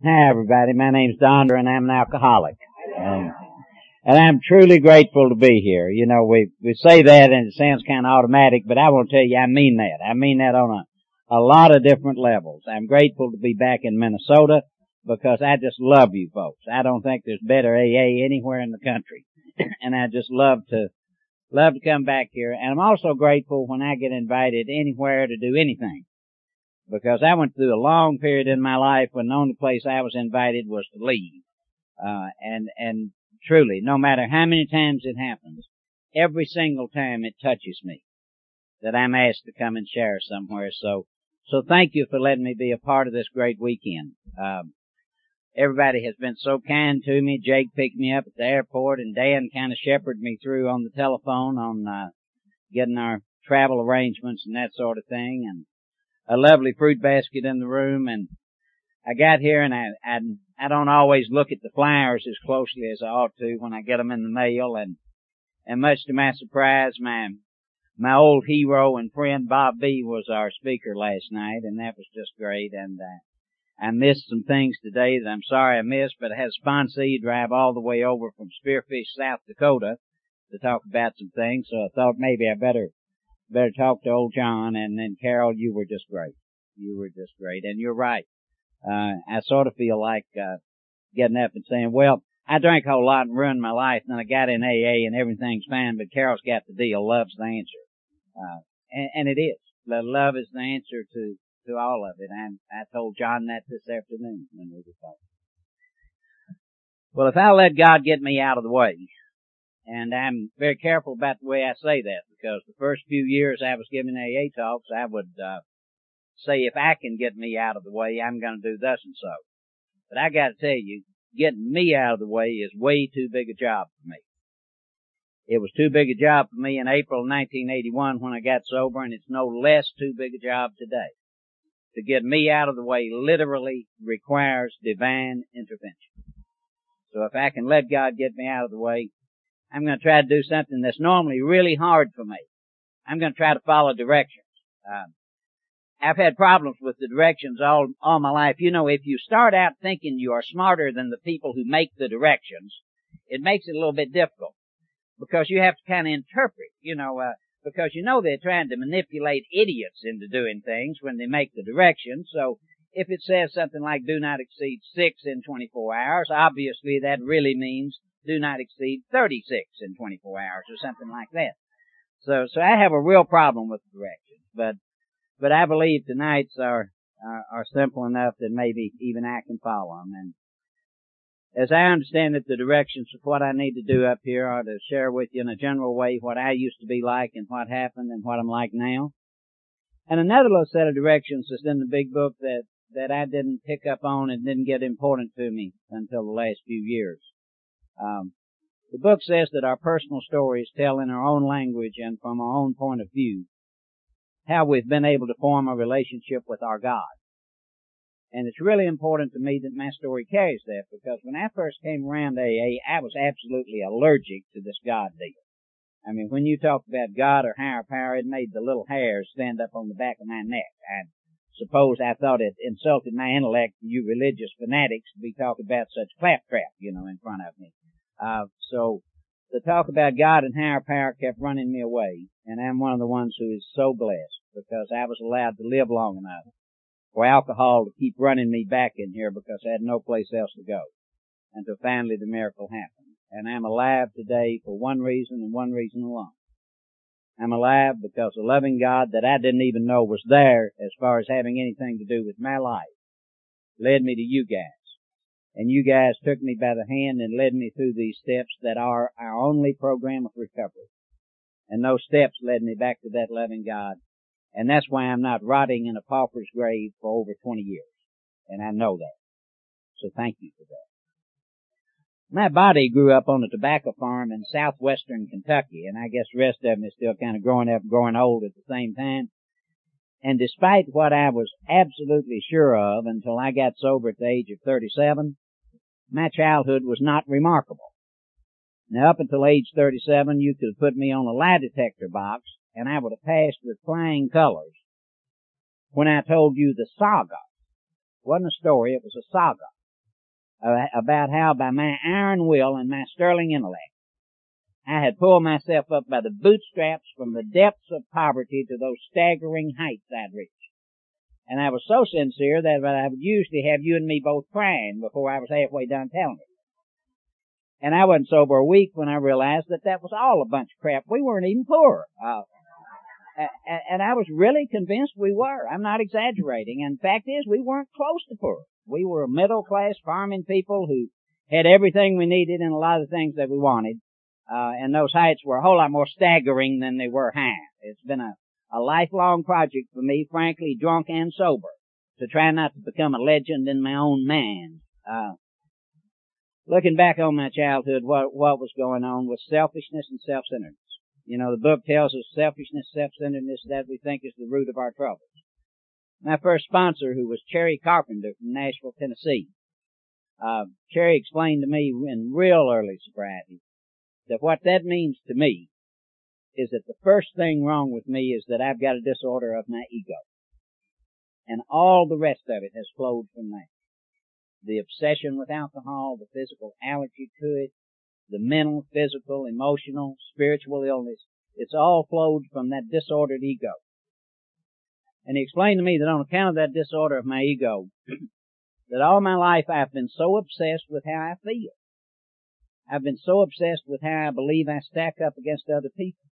Hi everybody, my name's Don and I'm an alcoholic. And, and I'm truly grateful to be here. You know, we, we say that and it sounds kind of automatic, but I want to tell you I mean that. I mean that on a, a lot of different levels. I'm grateful to be back in Minnesota because I just love you folks. I don't think there's better AA anywhere in the country. and I just love to, love to come back here. And I'm also grateful when I get invited anywhere to do anything because I went through a long period in my life when the only place I was invited was to leave. Uh, and, and truly, no matter how many times it happens, every single time it touches me that I'm asked to come and share somewhere. So, so thank you for letting me be a part of this great weekend. Um, everybody has been so kind to me. Jake picked me up at the airport and Dan kind of shepherded me through on the telephone on, uh, getting our travel arrangements and that sort of thing. And a lovely fruit basket in the room and I got here and I, I, I don't always look at the flyers as closely as I ought to when I get them in the mail and, and much to my surprise, my, my old hero and friend Bob B was our speaker last night and that was just great and, uh, I missed some things today that I'm sorry I missed, but I had a sponsee drive all the way over from Spearfish, South Dakota to talk about some things, so I thought maybe I better better talk to old John and then Carol, you were just great. You were just great. And you're right. Uh, I sort of feel like, uh, getting up and saying, well, I drank a whole lot and ruined my life and I got in AA and everything's fine, but Carol's got the deal. Love's the answer. Uh, and, and it is. Love is the answer to, to all of it. And I told John that this afternoon when we were talking. Well, if I let God get me out of the way, and I'm very careful about the way I say that because the first few years I was giving AA talks, I would, uh, say if I can get me out of the way, I'm going to do thus and so. But I got to tell you, getting me out of the way is way too big a job for me. It was too big a job for me in April 1981 when I got sober, and it's no less too big a job today. To get me out of the way literally requires divine intervention. So if I can let God get me out of the way, I'm going to try to do something that's normally really hard for me. I'm going to try to follow directions. Um, I've had problems with the directions all all my life. You know, if you start out thinking you are smarter than the people who make the directions, it makes it a little bit difficult because you have to kind of interpret. You know, uh, because you know they're trying to manipulate idiots into doing things when they make the directions. So if it says something like "do not exceed six in 24 hours," obviously that really means do not exceed 36 in 24 hours or something like that. So, so I have a real problem with the directions, but, but I believe tonight's are, are, are simple enough that maybe even I can follow them. And as I understand it, the directions of what I need to do up here are to share with you in a general way what I used to be like and what happened and what I'm like now. And another little set of directions is in the big book that, that I didn't pick up on and didn't get important to me until the last few years. Um, the book says that our personal stories tell in our own language and from our own point of view how we've been able to form a relationship with our God. And it's really important to me that my story carries that because when I first came around AA, I was absolutely allergic to this God deal. I mean, when you talked about God or higher power, it made the little hairs stand up on the back of my neck. I suppose I thought it insulted my intellect, you religious fanatics, to be talking about such claptrap, you know, in front of me. Uh, so the talk about God and higher power kept running me away, and I'm one of the ones who is so blessed because I was allowed to live long enough for alcohol to keep running me back in here because I had no place else to go until finally the miracle happened. And I'm alive today for one reason and one reason alone. I'm alive because a loving God that I didn't even know was there as far as having anything to do with my life led me to you guys and you guys took me by the hand and led me through these steps that are our only program of recovery. And those steps led me back to that loving God. And that's why I'm not rotting in a pauper's grave for over 20 years. And I know that. So thank you for that. My body grew up on a tobacco farm in southwestern Kentucky, and I guess the rest of them is still kind of growing up, growing old at the same time. And despite what I was absolutely sure of until I got sober at the age of 37, my childhood was not remarkable. Now up until age 37, you could have put me on a lie detector box and I would have passed with flying colors. When I told you the saga, It wasn't a story, it was a saga about how by my iron will and my sterling intellect, I had pulled myself up by the bootstraps from the depths of poverty to those staggering heights I'd reached. And I was so sincere that I would usually have you and me both crying before I was halfway done telling it. And I wasn't sober a week when I realized that that was all a bunch of crap. We weren't even poor. Uh, and I was really convinced we were. I'm not exaggerating. And the fact is, we weren't close to poor. We were middle class farming people who had everything we needed and a lot of things that we wanted. Uh, and those heights were a whole lot more staggering than they were high. It's been a, a lifelong project for me, frankly, drunk and sober, to try not to become a legend in my own mind. Uh, looking back on my childhood, what, what was going on was selfishness and self-centeredness. You know, the book tells us selfishness, self-centeredness, that we think is the root of our troubles. My first sponsor, who was Cherry Carpenter from Nashville, Tennessee, uh, Cherry explained to me in real early sobriety that what that means to me is that the first thing wrong with me is that I've got a disorder of my ego. And all the rest of it has flowed from that. The obsession with alcohol, the physical allergy to it, the mental, physical, emotional, spiritual illness, it's all flowed from that disordered ego. And he explained to me that on account of that disorder of my ego, that all my life I've been so obsessed with how I feel. I've been so obsessed with how I believe I stack up against other people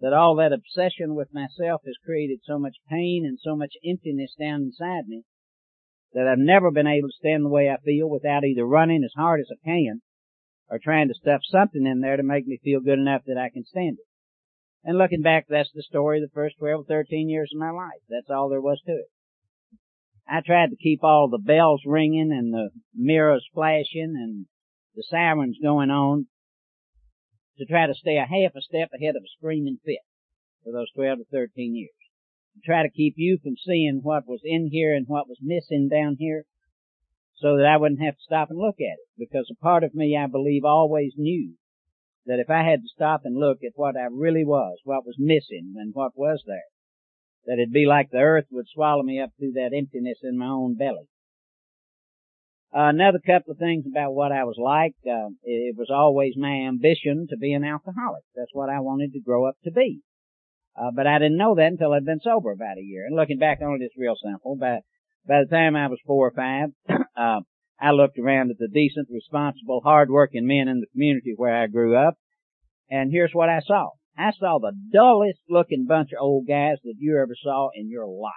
that all that obsession with myself has created so much pain and so much emptiness down inside me that I've never been able to stand the way I feel without either running as hard as I can or trying to stuff something in there to make me feel good enough that I can stand it. And looking back, that's the story of the first 12 or 13 years of my life. That's all there was to it. I tried to keep all the bells ringing and the mirrors flashing and the sirens going on to try to stay a half a step ahead of a screaming fit for those 12 to 13 years. To try to keep you from seeing what was in here and what was missing down here so that I wouldn't have to stop and look at it. Because a part of me, I believe, always knew that if I had to stop and look at what I really was, what was missing and what was there, that it'd be like the earth would swallow me up through that emptiness in my own belly. Uh, another couple of things about what I was like, uh, it was always my ambition to be an alcoholic. That's what I wanted to grow up to be. Uh, but I didn't know that until I'd been sober about a year. And looking back on it, it's real simple. But by the time I was four or five, uh, I looked around at the decent, responsible, hard-working men in the community where I grew up, and here's what I saw. I saw the dullest looking bunch of old guys that you ever saw in your life.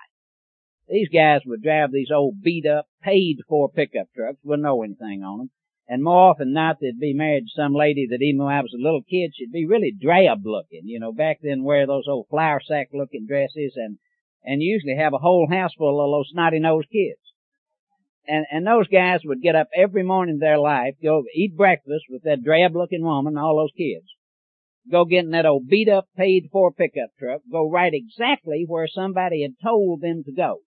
These guys would drive these old beat up, paid for pickup trucks, wouldn't know anything on them. And more often than not, they'd be married to some lady that even when I was a little kid, she'd be really drab looking. You know, back then wear those old flour sack looking dresses and and usually have a whole house full of those snotty nosed kids. And, and those guys would get up every morning of their life, go eat breakfast with that drab looking woman and all those kids. Go get in that old beat up paid for pickup truck, go right exactly where somebody had told them to go.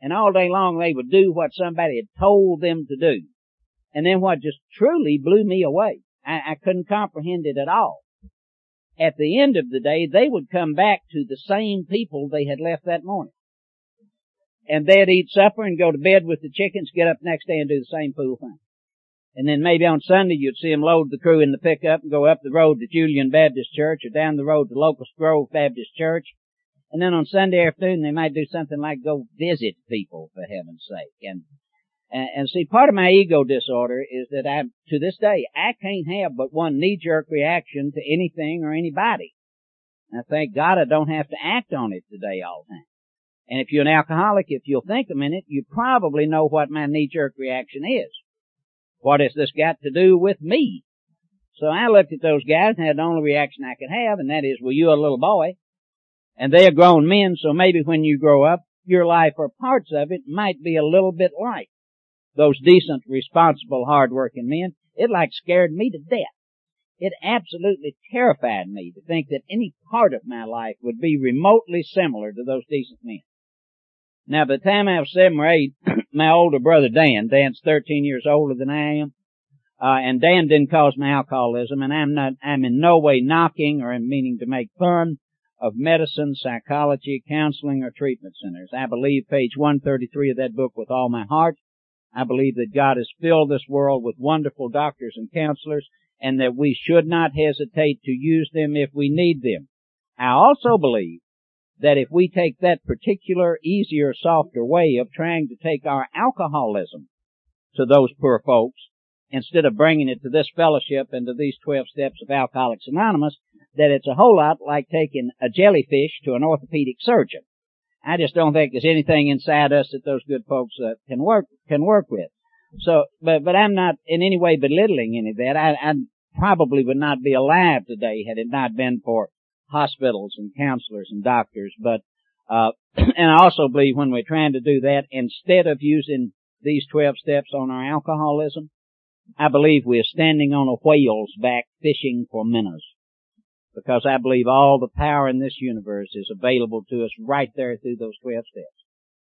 And all day long they would do what somebody had told them to do. And then what just truly blew me away, I, I couldn't comprehend it at all, at the end of the day, they would come back to the same people they had left that morning. And they'd eat supper and go to bed with the chickens, get up next day and do the same fool thing. And then maybe on Sunday you'd see them load the crew in the pickup and go up the road to Julian Baptist Church or down the road to Locust Grove Baptist Church. And then on Sunday afternoon they might do something like go visit people for heaven's sake. And and, and see, part of my ego disorder is that I, to this day, I can't have but one knee-jerk reaction to anything or anybody. And thank God I don't have to act on it today all the time. And if you're an alcoholic, if you'll think a minute, you probably know what my knee-jerk reaction is. What has this got to do with me? So I looked at those guys and had the only reaction I could have, and that is, well, you're a little boy. And they're grown men, so maybe when you grow up, your life or parts of it might be a little bit like those decent, responsible, hard-working men, it like scared me to death. It absolutely terrified me to think that any part of my life would be remotely similar to those decent men. Now, by the time I was seven or eight, my older brother Dan, Dan's 13 years older than I am, uh, and Dan didn't cause my alcoholism, and I'm not, I'm in no way knocking or meaning to make fun of medicine, psychology, counseling, or treatment centers. I believe page 133 of that book with all my heart I believe that God has filled this world with wonderful doctors and counselors and that we should not hesitate to use them if we need them. I also believe that if we take that particular easier, softer way of trying to take our alcoholism to those poor folks, instead of bringing it to this fellowship and to these 12 steps of Alcoholics Anonymous, that it's a whole lot like taking a jellyfish to an orthopedic surgeon. I just don't think there's anything inside us that those good folks uh, can work can work with. So, but but I'm not in any way belittling any of that. I, I probably would not be alive today had it not been for hospitals and counselors and doctors. But uh, and I also believe when we're trying to do that, instead of using these 12 steps on our alcoholism, I believe we're standing on a whale's back fishing for minnows. Because I believe all the power in this universe is available to us right there through those 12 steps.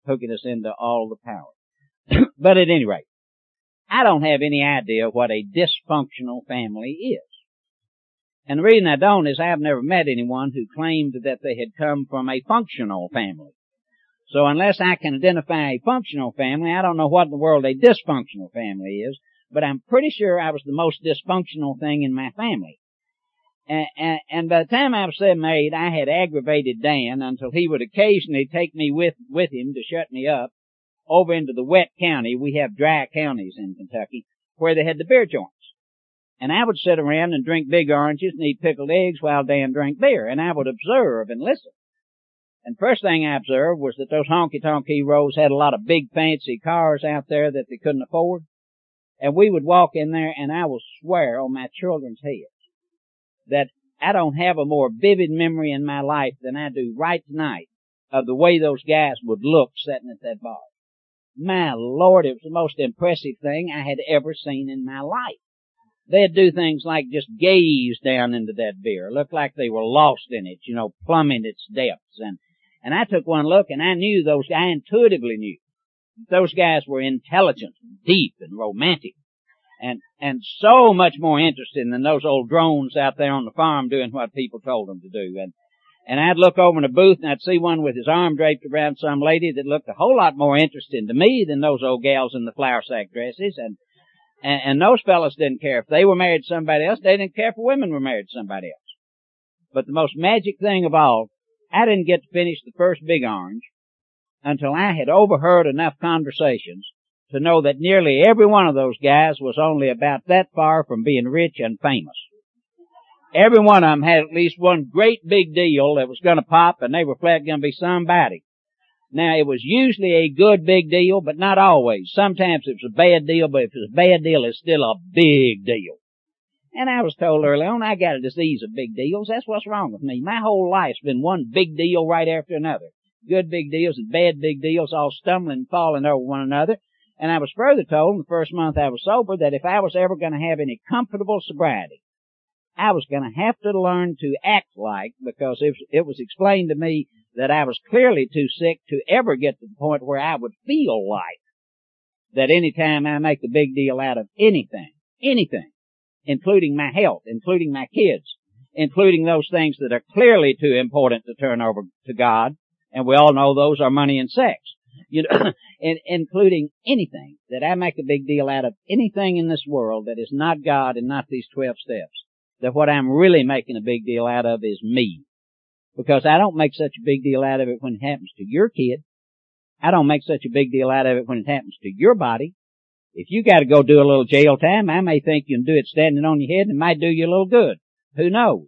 Hooking us into all the power. but at any rate, I don't have any idea what a dysfunctional family is. And the reason I don't is I've never met anyone who claimed that they had come from a functional family. So unless I can identify a functional family, I don't know what in the world a dysfunctional family is, but I'm pretty sure I was the most dysfunctional thing in my family. And, and, by the time I was seven eight, I had aggravated Dan until he would occasionally take me with, with him to shut me up over into the wet county. We have dry counties in Kentucky where they had the beer joints. And I would sit around and drink big oranges and eat pickled eggs while Dan drank beer. And I would observe and listen. And first thing I observed was that those honky-tonk heroes had a lot of big fancy cars out there that they couldn't afford. And we would walk in there and I will swear on my children's heads that I don't have a more vivid memory in my life than I do right tonight of the way those guys would look sitting at that bar. My lord, it was the most impressive thing I had ever seen in my life. They'd do things like just gaze down into that beer, look like they were lost in it, you know, plumbing its depths. And, and I took one look and I knew those, I intuitively knew those guys were intelligent, deep, and romantic. And, and so much more interesting than those old drones out there on the farm doing what people told them to do. And, and I'd look over in a booth and I'd see one with his arm draped around some lady that looked a whole lot more interesting to me than those old gals in the flour sack dresses. And, and, and those fellas didn't care if they were married to somebody else. They didn't care if women were married to somebody else. But the most magic thing of all, I didn't get to finish the first big orange until I had overheard enough conversations to know that nearly every one of those guys was only about that far from being rich and famous. Every one of them had at least one great big deal that was gonna pop and they were flat gonna be somebody. Now it was usually a good big deal, but not always. Sometimes it was a bad deal, but if it's a bad deal, it's still a big deal. And I was told early on I got a disease of big deals. That's what's wrong with me. My whole life's been one big deal right after another good big deals and bad big deals all stumbling and falling over one another. And I was further told in the first month I was sober that if I was ever going to have any comfortable sobriety, I was going to have to learn to act like because it was, explained to me that I was clearly too sick to ever get to the point where I would feel like that any time I make a big deal out of anything, anything, including my health, including my kids, including those things that are clearly too important to turn over to God, and we all know those are money and sex. You know, in, including anything that I make a big deal out of anything in this world that is not God and not these 12 steps. That what I'm really making a big deal out of is me. Because I don't make such a big deal out of it when it happens to your kid. I don't make such a big deal out of it when it happens to your body. If you gotta go do a little jail time, I may think you can do it standing on your head and it might do you a little good. Who knows?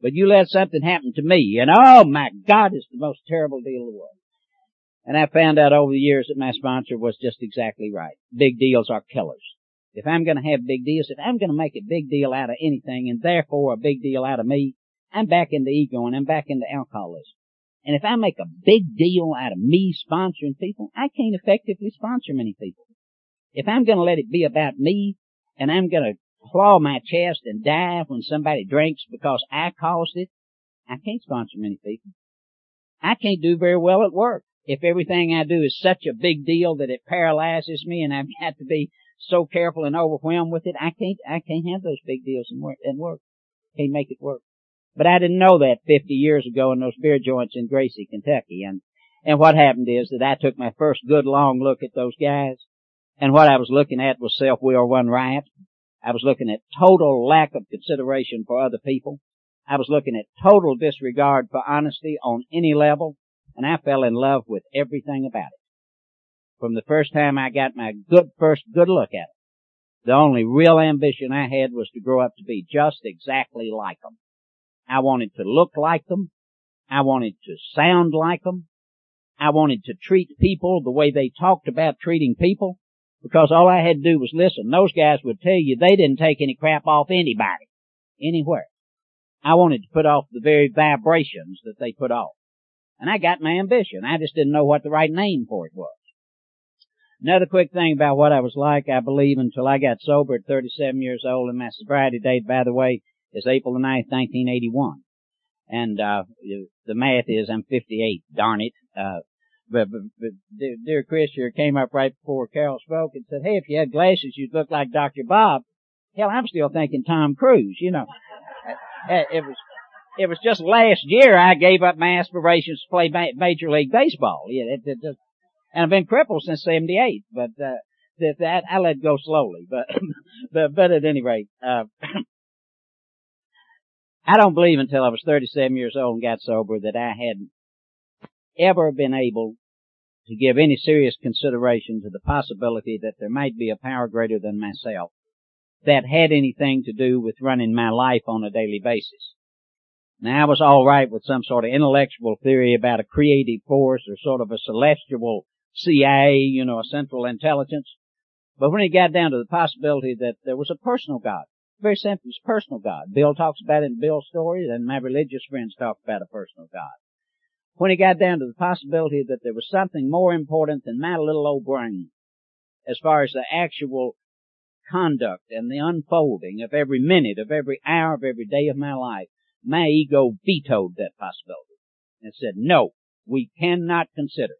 But you let something happen to me, and oh my God, it's the most terrible deal in the world. And I found out over the years that my sponsor was just exactly right. Big deals are killers. If I'm gonna have big deals, if I'm gonna make a big deal out of anything, and therefore a big deal out of me, I'm back into ego and I'm back into alcoholism. And if I make a big deal out of me sponsoring people, I can't effectively sponsor many people. If I'm gonna let it be about me, and I'm gonna claw my chest and die when somebody drinks because I caused it, I can't sponsor many people. I can't do very well at work if everything I do is such a big deal that it paralyzes me and I've got to be so careful and overwhelmed with it. I can't, I can't have those big deals and work, and work. Can't make it work. But I didn't know that 50 years ago in those beer joints in Gracey, Kentucky. And, and what happened is that I took my first good long look at those guys And what I was looking at was self-will run riot. I was looking at total lack of consideration for other people. I was looking at total disregard for honesty on any level, and I fell in love with everything about it. From the first time I got my good first good look at it. The only real ambition I had was to grow up to be just exactly like them. I wanted to look like them. I wanted to sound like them. I wanted to treat people the way they talked about treating people because all I had to do was listen. Those guys would tell you they didn't take any crap off anybody, anywhere. I wanted to put off the very vibrations that they put off. And I got my ambition. I just didn't know what the right name for it was. Another quick thing about what I was like, I believe until I got sober at 37 years old, and my sobriety date, by the way, is April the 9th, 1981. And, uh, the math is I'm 58, darn it. Uh, but, but, but dear Chris here came up right before Carol spoke and said, hey, if you had glasses, you'd look like Dr. Bob. Hell, I'm still thinking Tom Cruise, you know. It was, it was just last year I gave up my aspirations to play Major League Baseball. Yeah, it, it, it, and I've been crippled since 78, but, uh, that, that, I let go slowly, but, but, but at any rate, uh, I don't believe until I was 37 years old and got sober that I hadn't ever been able to give any serious consideration to the possibility that there might be a power greater than myself that had anything to do with running my life on a daily basis. Now I was alright with some sort of intellectual theory about a creative force or sort of a celestial CIA, you know, a central intelligence. But when it got down to the possibility that there was a personal God, very simple, it's personal God. Bill talks about it in Bill's stories and my religious friends talk about a personal God when it got down to the possibility that there was something more important than my little old brain as far as the actual conduct and the unfolding of every minute, of every hour, of every day of my life, my ego vetoed that possibility and said, no, we cannot consider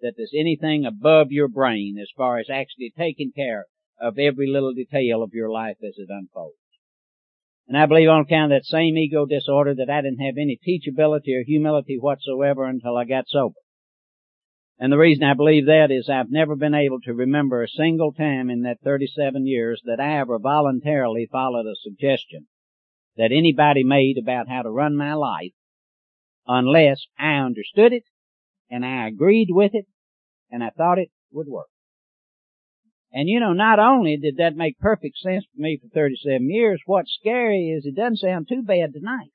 that there's anything above your brain as far as actually taking care of every little detail of your life as it unfolds. And I believe on account of that same ego disorder that I didn't have any teachability or humility whatsoever until I got sober. And the reason I believe that is I've never been able to remember a single time in that 37 years that I ever voluntarily followed a suggestion that anybody made about how to run my life unless I understood it and I agreed with it and I thought it would work. And you know, not only did that make perfect sense for me for 37 years, what's scary is it doesn't sound too bad tonight.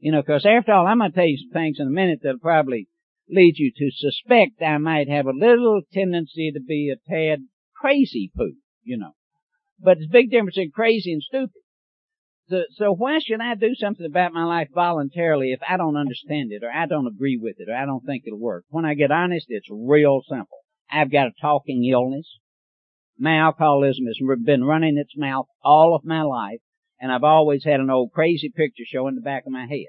You know, cause after all, I'm gonna tell you some things in a minute that'll probably lead you to suspect I might have a little tendency to be a tad crazy poo, you know. But there's a big difference in crazy and stupid. So, so why should I do something about my life voluntarily if I don't understand it or I don't agree with it or I don't think it'll work? When I get honest, it's real simple. I've got a talking illness. My alcoholism has been running its mouth all of my life, and I've always had an old crazy picture show in the back of my head.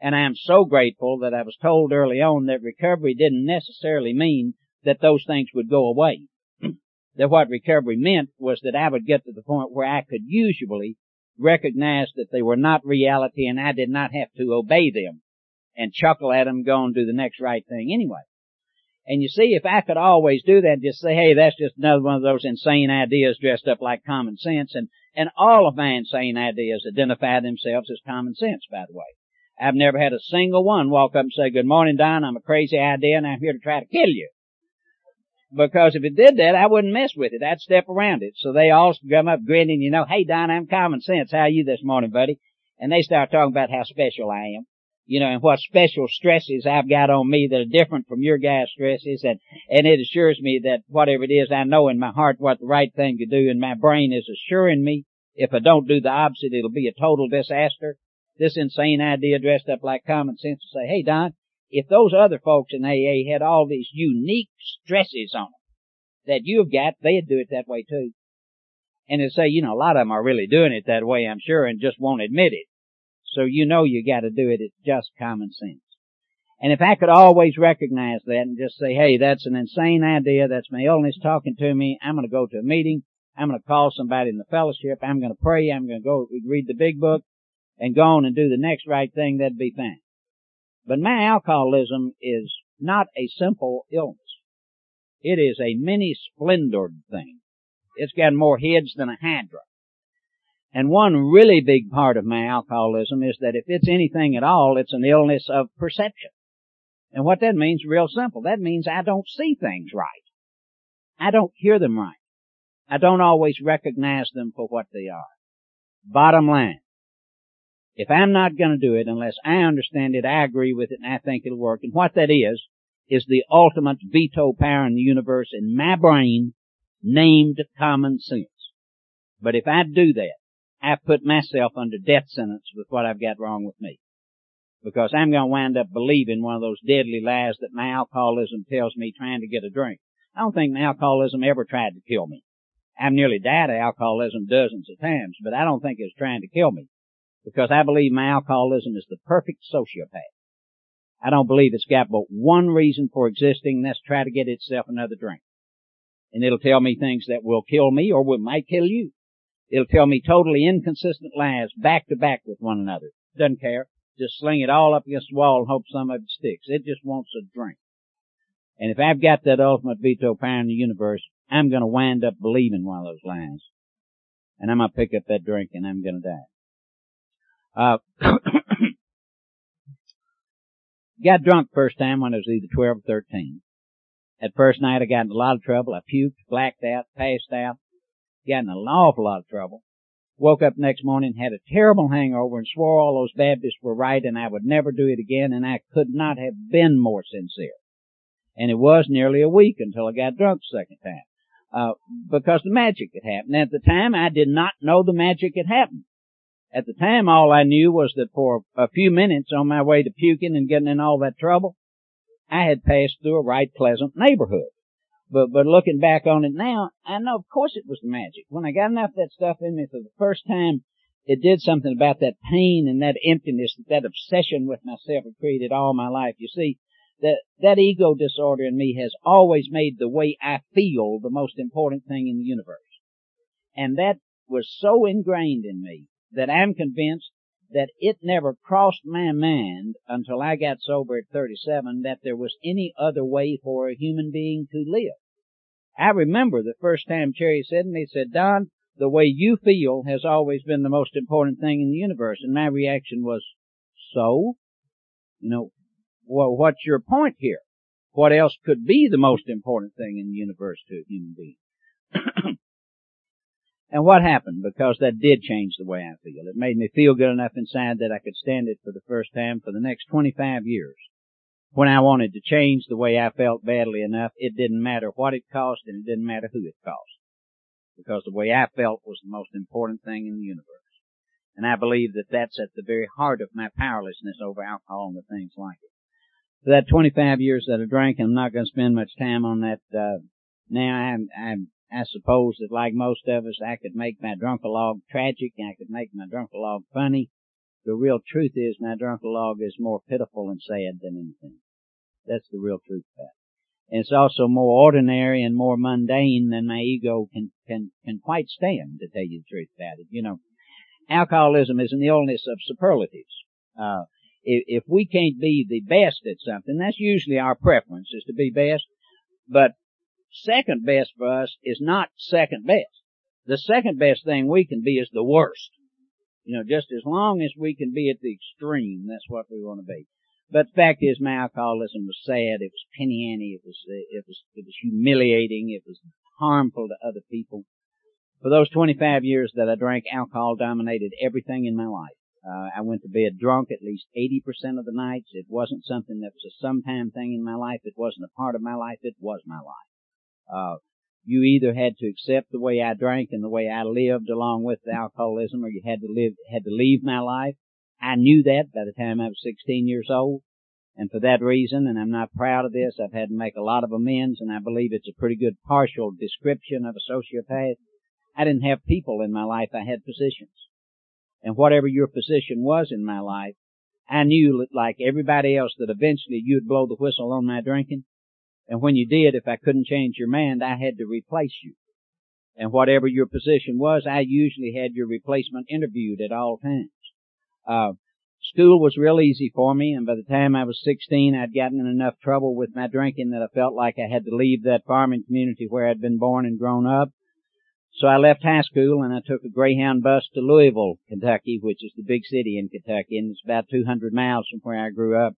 And I am so grateful that I was told early on that recovery didn't necessarily mean that those things would go away. that what recovery meant was that I would get to the point where I could usually recognize that they were not reality and I did not have to obey them and chuckle at them go and do the next right thing anyway. And you see, if I could always do that, just say, hey, that's just another one of those insane ideas dressed up like common sense, and, and all of my insane ideas identify themselves as common sense, by the way. I've never had a single one walk up and say, good morning, Don, I'm a crazy idea and I'm here to try to kill you. Because if it did that, I wouldn't mess with it. I'd step around it. So they all come up grinning, you know, hey Don, I'm common sense. How are you this morning, buddy? And they start talking about how special I am you know, and what special stresses I've got on me that are different from your guys' stresses, and, and it assures me that whatever it is, I know in my heart what the right thing to do, and my brain is assuring me if I don't do the opposite, it'll be a total disaster. This insane idea dressed up like common sense to say, hey Don, if those other folks in AA had all these unique stresses on them that you've got, they'd do it that way too. And they say, you know, a lot of them are really doing it that way, I'm sure, and just won't admit it. So you know you gotta do it. It's just common sense. And if I could always recognize that and just say, hey, that's an insane idea, that's my illness talking to me, I'm gonna go to a meeting, I'm gonna call somebody in the fellowship, I'm gonna pray, I'm gonna go read the big book, and go on and do the next right thing, that'd be fine. But my alcoholism is not a simple illness. It is a many splendored thing. It's got more heads than a hydra. And one really big part of my alcoholism is that if it's anything at all, it's an illness of perception. And what that means, real simple, that means I don't see things right. I don't hear them right. I don't always recognize them for what they are. Bottom line, if I'm not going to do it unless I understand it, I agree with it, and I think it'll work, and what that is, is the ultimate veto power in the universe in my brain named common sense. But if I do that, I put myself under death sentence with what I've got wrong with me. Because I'm going to wind up believing one of those deadly lies that my alcoholism tells me trying to get a drink. I don't think my alcoholism ever tried to kill me. I've nearly died of alcoholism dozens of times, but I don't think it's trying to kill me. Because I believe my alcoholism is the perfect sociopath. I don't believe it's got but one reason for existing, and that's try to get itself another drink. And it'll tell me things that will kill me or will might kill you. It'll tell me totally inconsistent lies back to back with one another. Doesn't care. Just sling it all up against the wall and hope some of it sticks. It just wants a drink. And if I've got that ultimate veto power in the universe, I'm gonna wind up believing one of those lies. And I'm gonna pick up that drink and I'm gonna die. Uh, got drunk first time when I was either 12 or 13. That first night I got in a lot of trouble. I puked, blacked out, passed out got in an awful lot of trouble. Woke up next morning, had a terrible hangover, and swore all those Baptists were right, and I would never do it again, and I could not have been more sincere. And it was nearly a week until I got drunk the second time. Uh, because the magic had happened. At the time, I did not know the magic had happened. At the time, all I knew was that for a few minutes on my way to puking and getting in all that trouble, I had passed through a right pleasant neighborhood. But, but looking back on it now, I know of course it was the magic. When I got enough of that stuff in me for the first time, it did something about that pain and that emptiness, that obsession with myself had created all my life. You see, that, that ego disorder in me has always made the way I feel the most important thing in the universe. And that was so ingrained in me that I'm convinced that it never crossed my mind until I got sober at 37 that there was any other way for a human being to live. I remember the first time Cherry said to me, said, Don, the way you feel has always been the most important thing in the universe. And my reaction was, so? You know, well, what's your point here? What else could be the most important thing in the universe to a human being? and what happened? Because that did change the way I feel. It made me feel good enough inside that I could stand it for the first time for the next 25 years when I wanted to change the way I felt badly enough, it didn't matter what it cost and it didn't matter who it cost. Because the way I felt was the most important thing in the universe. And I believe that that's at the very heart of my powerlessness over alcohol and the things like it. For that 25 years that I drank, I'm not going to spend much time on that, uh, now I'm, I'm, I suppose that like most of us, I could make my drunkalog tragic, I could make my drunkalog funny, the real truth is my drunkalog is more pitiful and sad than anything. That's the real truth of that. And it's also more ordinary and more mundane than my ego can, can, can quite stand, to tell you the truth about it. You know, alcoholism is an illness of superlatives. Uh, if, if we can't be the best at something, that's usually our preference, is to be best. But second best for us is not second best. The second best thing we can be is the worst. You know, just as long as we can be at the extreme, that's what we want to be. But the fact is, my alcoholism was sad. It was penny ante. It was, it was, it was humiliating. It was harmful to other people. For those 25 years that I drank, alcohol dominated everything in my life. Uh, I went to bed drunk at least 80% of the nights. It wasn't something that was a sometime thing in my life. It wasn't a part of my life. It was my life. Uh, you either had to accept the way I drank and the way I lived along with the alcoholism or you had to live, had to leave my life. I knew that by the time I was 16 years old. And for that reason, and I'm not proud of this, I've had to make a lot of amends and I believe it's a pretty good partial description of a sociopath. I didn't have people in my life, I had positions. And whatever your position was in my life, I knew like everybody else that eventually you'd blow the whistle on my drinking and when you did, if I couldn't change your mind, I had to replace you. And whatever your position was, I usually had your replacement interviewed at all times. Uh, school was real easy for me, and by the time I was 16, I'd gotten in enough trouble with my drinking that I felt like I had to leave that farming community where I'd been born and grown up. So I left high school and I took a Greyhound bus to Louisville, Kentucky, which is the big city in Kentucky, and it's about 200 miles from where I grew up.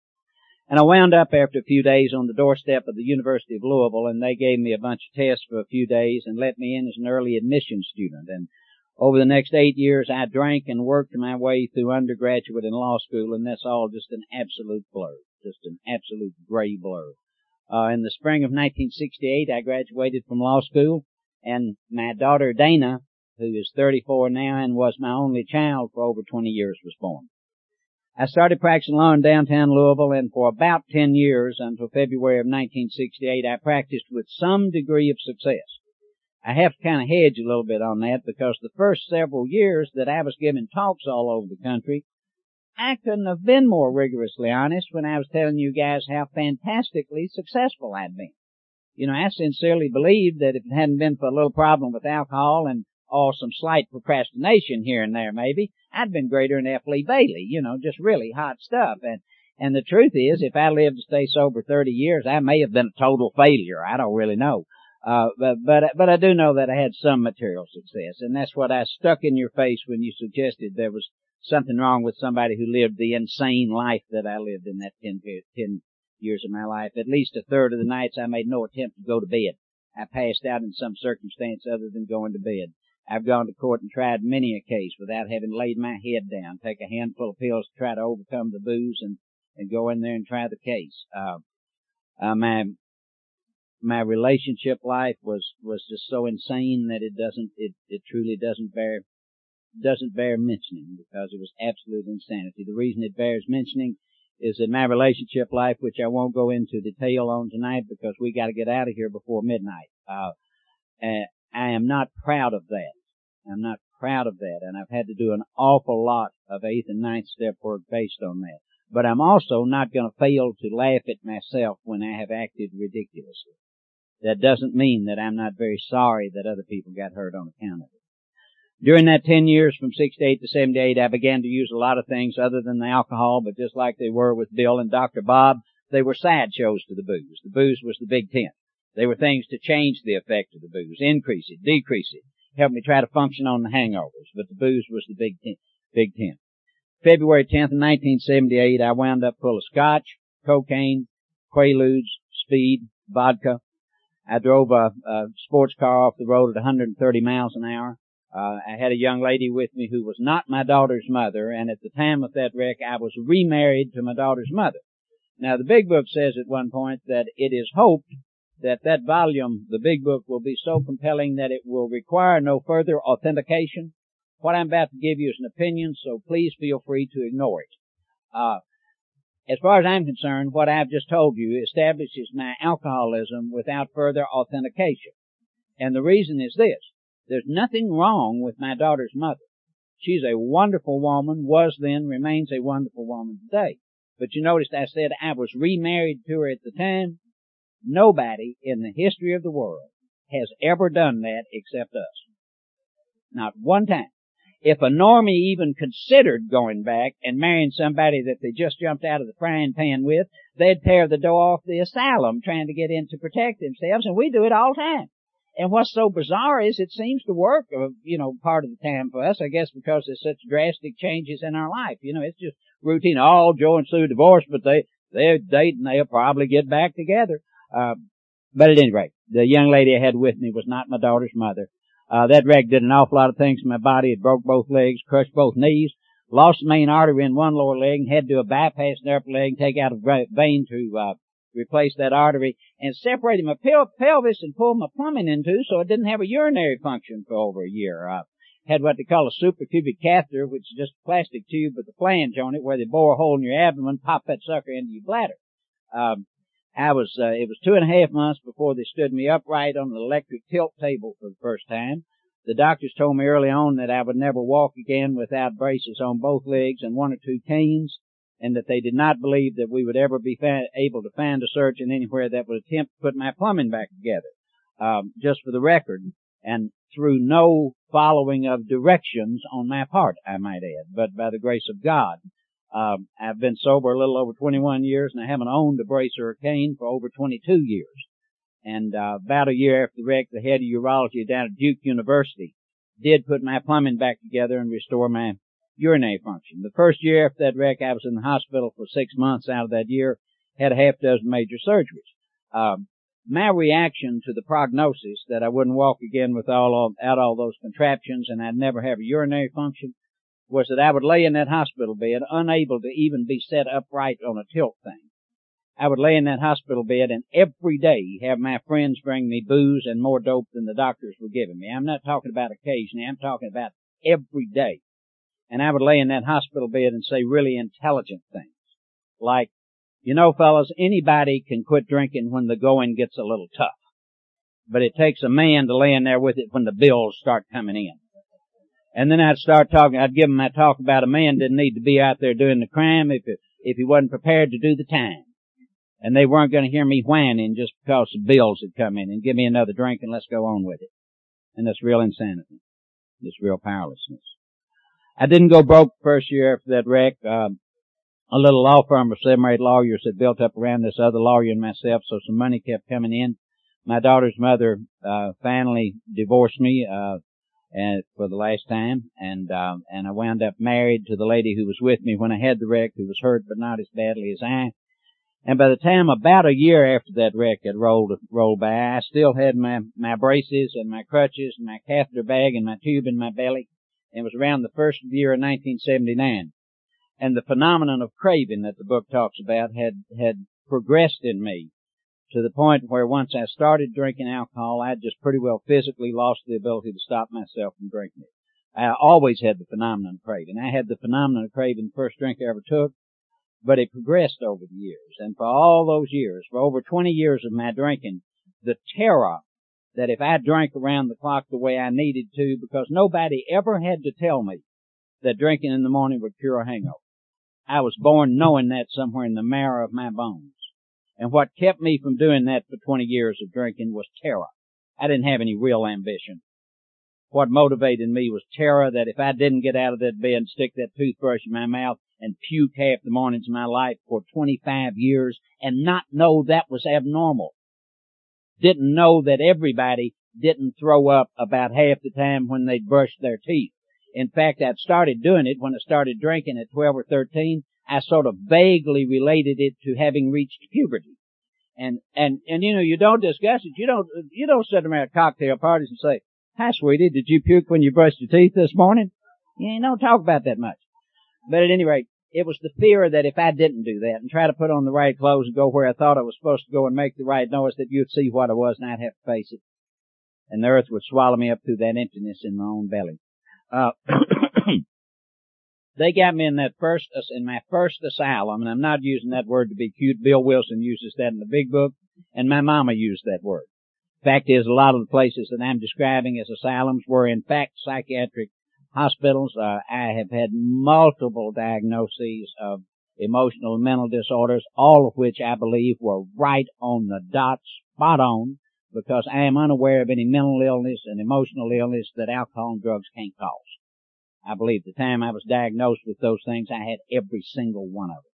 And I wound up after a few days on the doorstep of the University of Louisville, and they gave me a bunch of tests for a few days and let me in as an early admission student. And over the next eight years, I drank and worked my way through undergraduate and law school, and that's all just an absolute blur, just an absolute gray blur. Uh, in the spring of 1968, I graduated from law school, and my daughter Dana, who is 34 now and was my only child for over 20 years, was born. I started practicing law in downtown Louisville and for about 10 years until February of 1968 I practiced with some degree of success. I have to kind of hedge a little bit on that because the first several years that I was giving talks all over the country, I couldn't have been more rigorously honest when I was telling you guys how fantastically successful I'd been. You know, I sincerely believed that if it hadn't been for a little problem with alcohol and or some slight procrastination here and there maybe, I'd been greater than F. Lee Bailey, you know, just really hot stuff. And, and the truth is, if I lived to stay sober 30 years, I may have been a total failure. I don't really know. Uh, but, but, but I do know that I had some material success, and that's what I stuck in your face when you suggested there was something wrong with somebody who lived the insane life that I lived in that 10, 10 years of my life. At least a third of the nights I made no attempt to go to bed. I passed out in some circumstance other than going to bed. I've gone to court and tried many a case without having laid my head down, take a handful of pills to try to overcome the booze and, and go in there and try the case. Uh, uh, my, my relationship life was, was just so insane that it doesn't, it, it truly doesn't bear, doesn't bear mentioning because it was absolute insanity. The reason it bears mentioning is that my relationship life, which I won't go into detail on tonight because we got to get out of here before midnight. Uh, I am not proud of that. I'm not proud of that, and I've had to do an awful lot of eighth and ninth step work based on that. But I'm also not going to fail to laugh at myself when I have acted ridiculously. That doesn't mean that I'm not very sorry that other people got hurt on account of it. During that 10 years from 68 to 78, I began to use a lot of things other than the alcohol, but just like they were with Bill and Dr. Bob, they were sideshows to the booze. The booze was the big tent. They were things to change the effect of the booze, increase it, decrease it, help me try to function on the hangovers, but the booze was the big tent, big tent. February 10th, 1978, I wound up full of scotch, cocaine, quaaludes, speed, vodka. I drove a, a sports car off the road at 130 miles an hour. Uh, I had a young lady with me who was not my daughter's mother, and at the time of that wreck, I was remarried to my daughter's mother. Now, the big book says at one point that it is hoped that that volume, the big book, will be so compelling that it will require no further authentication. What I'm about to give you is an opinion, so please feel free to ignore it. Uh, as far as I'm concerned, what I've just told you establishes my alcoholism without further authentication. And the reason is this. There's nothing wrong with my daughter's mother. She's a wonderful woman, was then, remains a wonderful woman today. But you noticed I said I was remarried to her at the time. Nobody in the history of the world has ever done that except us. Not one time. If a normie even considered going back and marrying somebody that they just jumped out of the frying pan with, they'd tear the door off the asylum trying to get in to protect themselves, and we do it all the time. And what's so bizarre is it seems to work, uh, you know, part of the time for us, I guess because there's such drastic changes in our life. You know, it's just routine. All Joe and Sue divorced, but they, they're dating, they'll probably get back together. Uh, but at any rate, the young lady I had with me was not my daughter's mother. Uh, that wreck did an awful lot of things to my body. It broke both legs, crushed both knees, lost the main artery in one lower leg, and had to do a bypass in the upper leg, take out a vein to, uh, replace that artery, and separated my pel- pelvis and pulled my plumbing into so it didn't have a urinary function for over a year. Uh, had what they call a suprapubic catheter, which is just a plastic tube with a flange on it where they bore a hole in your abdomen, pop that sucker into your bladder. Um, I was, uh, it was two and a half months before they stood me upright on an electric tilt table for the first time. The doctors told me early on that I would never walk again without braces on both legs and one or two canes, and that they did not believe that we would ever be fa- able to find a surgeon anywhere that would attempt to put my plumbing back together. Um, just for the record, and through no following of directions on my part, I might add, but by the grace of God. Um, I've been sober a little over 21 years, and I haven't owned a brace or a cane for over 22 years. And uh, about a year after the wreck, the head of urology down at Duke University did put my plumbing back together and restore my urinary function. The first year after that wreck, I was in the hospital for six months. Out of that year, had a half dozen major surgeries. Um, my reaction to the prognosis that I wouldn't walk again with all out all those contraptions and I'd never have a urinary function was that I would lay in that hospital bed unable to even be set upright on a tilt thing. I would lay in that hospital bed and every day have my friends bring me booze and more dope than the doctors were giving me. I'm not talking about occasionally, I'm talking about every day. And I would lay in that hospital bed and say really intelligent things. Like, you know fellas, anybody can quit drinking when the going gets a little tough. But it takes a man to lay in there with it when the bills start coming in. And then I'd start talking, I'd give them my talk about a man didn't need to be out there doing the crime if, it, if he wasn't prepared to do the time. And they weren't going to hear me whining just because the bills had come in and give me another drink and let's go on with it. And that's real insanity. This real powerlessness. I didn't go broke the first year after that wreck. Um, a little law firm of seven or eight lawyers had built up around this other lawyer and myself, so some money kept coming in. My daughter's mother uh, finally divorced me. Uh, and for the last time, and um, and I wound up married to the lady who was with me when I had the wreck, who was hurt but not as badly as I. And by the time about a year after that wreck had rolled rolled by, I still had my my braces and my crutches and my catheter bag and my tube in my belly. And it was around the first year of 1979, and the phenomenon of craving that the book talks about had had progressed in me to the point where once I started drinking alcohol, I just pretty well physically lost the ability to stop myself from drinking it. I always had the phenomenon of craving. I had the phenomenon of craving the first drink I ever took, but it progressed over the years. And for all those years, for over 20 years of my drinking, the terror that if I drank around the clock the way I needed to, because nobody ever had to tell me that drinking in the morning would cure a hangover. I was born knowing that somewhere in the marrow of my bones. And what kept me from doing that for 20 years of drinking was terror. I didn't have any real ambition. What motivated me was terror that if I didn't get out of that bed and stick that toothbrush in my mouth and puke half the mornings of my life for 25 years and not know that was abnormal. Didn't know that everybody didn't throw up about half the time when they brushed their teeth. In fact, I'd started doing it when I started drinking at 12 or 13 I sort of vaguely related it to having reached puberty. And, and, and you know, you don't discuss it. You don't, you don't sit around at cocktail parties and say, hi sweetie, did you puke when you brushed your teeth this morning? You don't talk about that much. But at any rate, it was the fear that if I didn't do that and try to put on the right clothes and go where I thought I was supposed to go and make the right noise that you'd see what I was and I'd have to face it. And the earth would swallow me up through that emptiness in my own belly. Uh, They got me in that first, in my first asylum, and I'm not using that word to be cute. Bill Wilson uses that in the big book, and my mama used that word. Fact is, a lot of the places that I'm describing as asylums were in fact psychiatric hospitals. Uh, I have had multiple diagnoses of emotional and mental disorders, all of which I believe were right on the dot, spot on, because I am unaware of any mental illness and emotional illness that alcohol and drugs can't cause. I believe the time I was diagnosed with those things, I had every single one of them.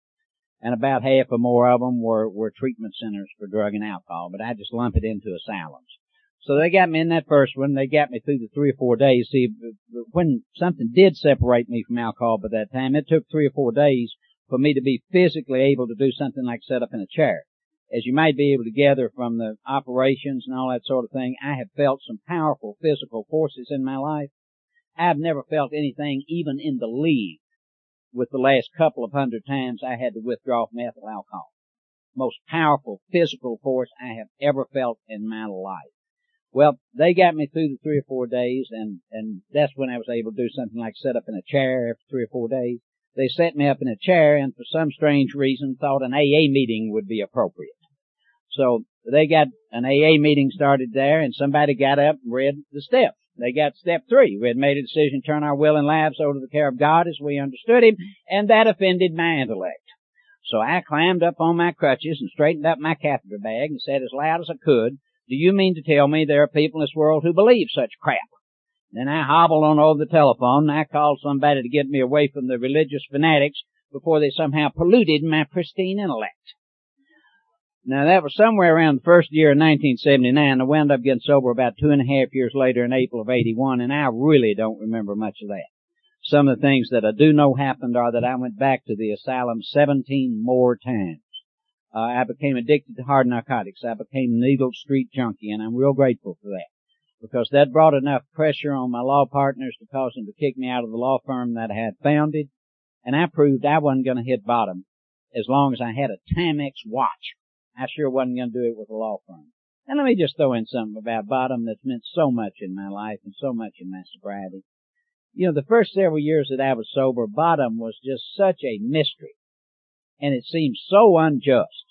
And about half or more of them were, were treatment centers for drug and alcohol, but I just lump it into asylums. So they got me in that first one. They got me through the three or four days. See, when something did separate me from alcohol by that time, it took three or four days for me to be physically able to do something like sit up in a chair. As you might be able to gather from the operations and all that sort of thing, I have felt some powerful physical forces in my life I've never felt anything even in the league with the last couple of hundred times I had to withdraw from ethyl alcohol. Most powerful physical force I have ever felt in my life. Well, they got me through the three or four days and, and that's when I was able to do something like sit up in a chair after three or four days. They set me up in a chair and for some strange reason thought an AA meeting would be appropriate. So they got an AA meeting started there and somebody got up and read the steps. They got step three. We had made a decision to turn our will and lives over to the care of God as we understood Him, and that offended my intellect. So I climbed up on my crutches and straightened up my catheter bag and said as loud as I could, do you mean to tell me there are people in this world who believe such crap? Then I hobbled on over the telephone and I called somebody to get me away from the religious fanatics before they somehow polluted my pristine intellect. Now that was somewhere around the first year of 1979. I wound up getting sober about two and a half years later in April of 81 and I really don't remember much of that. Some of the things that I do know happened are that I went back to the asylum 17 more times. Uh, I became addicted to hard narcotics. I became needle street junkie and I'm real grateful for that because that brought enough pressure on my law partners to cause them to kick me out of the law firm that I had founded and I proved I wasn't going to hit bottom as long as I had a Timex watch. I sure wasn't going to do it with a law firm. And let me just throw in something about bottom that's meant so much in my life and so much in my sobriety. You know, the first several years that I was sober, bottom was just such a mystery. And it seemed so unjust.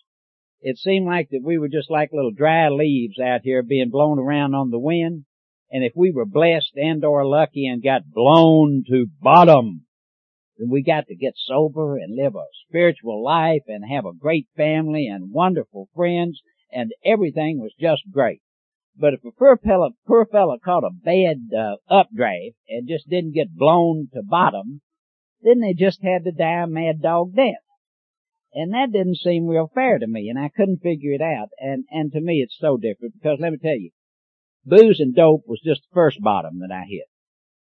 It seemed like that we were just like little dry leaves out here being blown around on the wind. And if we were blessed and or lucky and got blown to bottom, we got to get sober and live a spiritual life and have a great family and wonderful friends and everything was just great. But if a poor fella, poor fella caught a bad uh, updraft and just didn't get blown to bottom, then they just had to die a mad dog death. And that didn't seem real fair to me, and I couldn't figure it out. And and to me, it's so different because let me tell you, booze and dope was just the first bottom that I hit.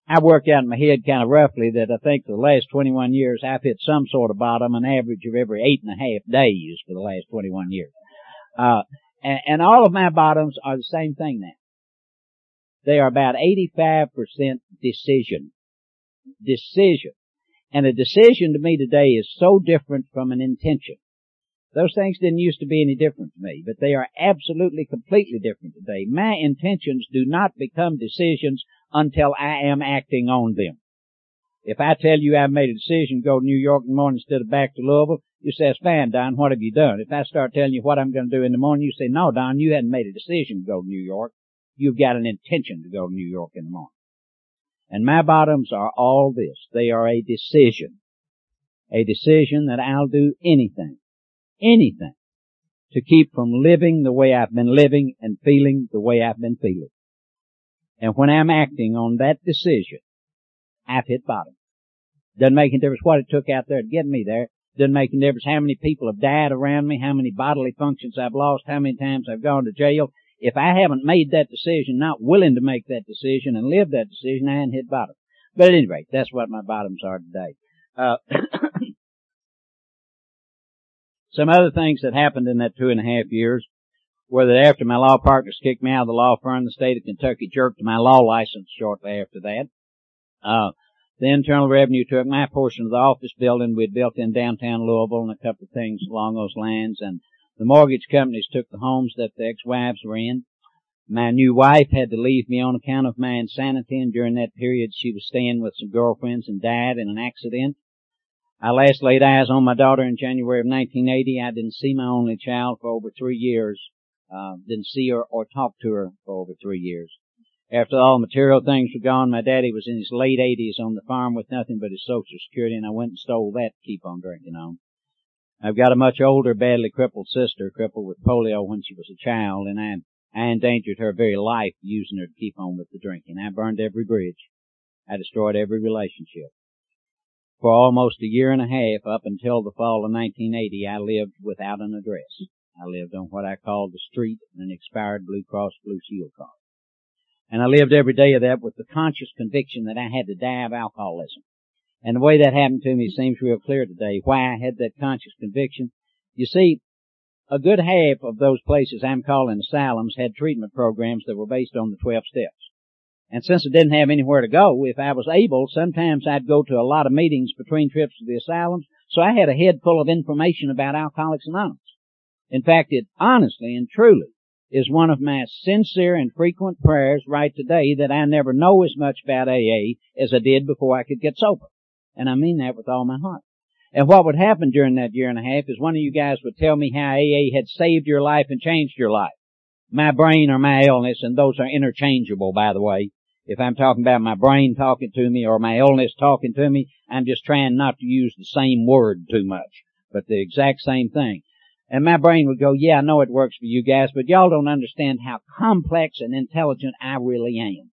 I worked out in my head kind of roughly that I think for the last 21 years I've hit some sort of bottom, an average of every eight and a half days for the last 21 years. Uh, and, and all of my bottoms are the same thing now. They are about 85% decision. Decision. And a decision to me today is so different from an intention. Those things didn't used to be any different to me, but they are absolutely completely different today. My intentions do not become decisions until I am acting on them. If I tell you I've made a decision to go to New York in the morning instead of back to Louisville, you say, fine, Don, what have you done? If I start telling you what I'm going to do in the morning, you say, no, Don, you hadn't made a decision to go to New York. You've got an intention to go to New York in the morning. And my bottoms are all this. They are a decision. A decision that I'll do anything, anything to keep from living the way I've been living and feeling the way I've been feeling. And when I'm acting on that decision, I've hit bottom. Doesn't make any difference what it took out there to get me there. Doesn't make any difference how many people have died around me, how many bodily functions I've lost, how many times I've gone to jail. If I haven't made that decision, not willing to make that decision and live that decision, I ain't hit bottom. But at any rate, that's what my bottoms are today. Uh, some other things that happened in that two and a half years were that after my law partners kicked me out of the law firm, the state of Kentucky jerked my law license shortly after that. Uh, the Internal Revenue took my portion of the office building we'd built in downtown Louisville and a couple of things along those lines, and the mortgage companies took the homes that the ex-wives were in. My new wife had to leave me on account of my insanity, and during that period she was staying with some girlfriends and died in an accident. I last laid eyes on my daughter in January of 1980. I didn't see my only child for over three years. Uh, didn't see her or talk to her for over three years. After all material things were gone, my daddy was in his late 80s on the farm with nothing but his social security, and I went and stole that to keep on drinking on. I've got a much older, badly crippled sister, crippled with polio when she was a child, and I, I endangered her very life using her to keep on with the drinking. I burned every bridge. I destroyed every relationship. For almost a year and a half, up until the fall of 1980, I lived without an address. I lived on what I called the street and an expired Blue Cross Blue Shield card. And I lived every day of that with the conscious conviction that I had to die of alcoholism. And the way that happened to me seems real clear today, why I had that conscious conviction. You see, a good half of those places I'm calling asylums had treatment programs that were based on the 12 steps. And since I didn't have anywhere to go, if I was able, sometimes I'd go to a lot of meetings between trips to the asylums, so I had a head full of information about Alcoholics Anonymous. In fact, it honestly and truly is one of my sincere and frequent prayers right today that I never know as much about AA as I did before I could get sober. And I mean that with all my heart. And what would happen during that year and a half is one of you guys would tell me how AA had saved your life and changed your life. My brain or my illness, and those are interchangeable by the way. If I'm talking about my brain talking to me or my illness talking to me, I'm just trying not to use the same word too much, but the exact same thing. And my brain would go, yeah, I know it works for you guys, but y'all don't understand how complex and intelligent I really am.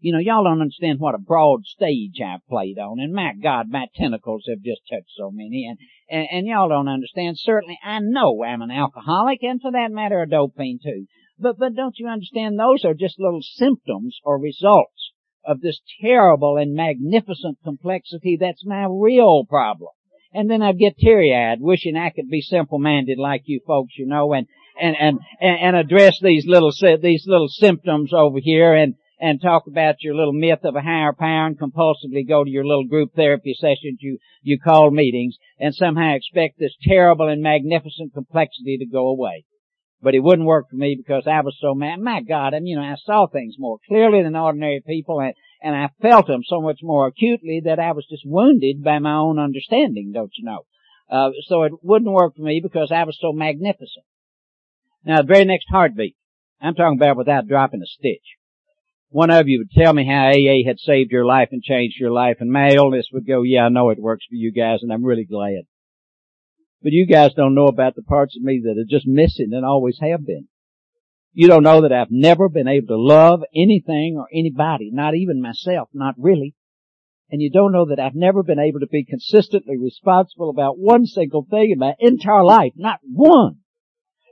You know, y'all don't understand what a broad stage I've played on, and my God, my tentacles have just touched so many, and, and, and y'all don't understand. Certainly, I know I'm an alcoholic, and for that matter, a dope fiend too. But, but don't you understand, those are just little symptoms or results of this terrible and magnificent complexity that's my real problem. And then I'd get teary-eyed, wishing I could be simple-minded like you folks, you know, and, and, and, and address these little, these little symptoms over here and, and talk about your little myth of a higher power and compulsively go to your little group therapy sessions you, you call meetings and somehow expect this terrible and magnificent complexity to go away. But it wouldn't work for me because I was so mad. My God, and you know, I saw things more clearly than ordinary people and, and I felt them so much more acutely that I was just wounded by my own understanding, don't you know? Uh, so it wouldn't work for me because I was so magnificent. Now, the very next heartbeat, I'm talking about without dropping a stitch one of you would tell me how AA had saved your life and changed your life, and my illness would go, yeah, I know it works for you guys, and I'm really glad. But you guys don't know about the parts of me that are just missing and always have been. You don't know that I've never been able to love anything or anybody, not even myself, not really. And you don't know that I've never been able to be consistently responsible about one single thing in my entire life, not one.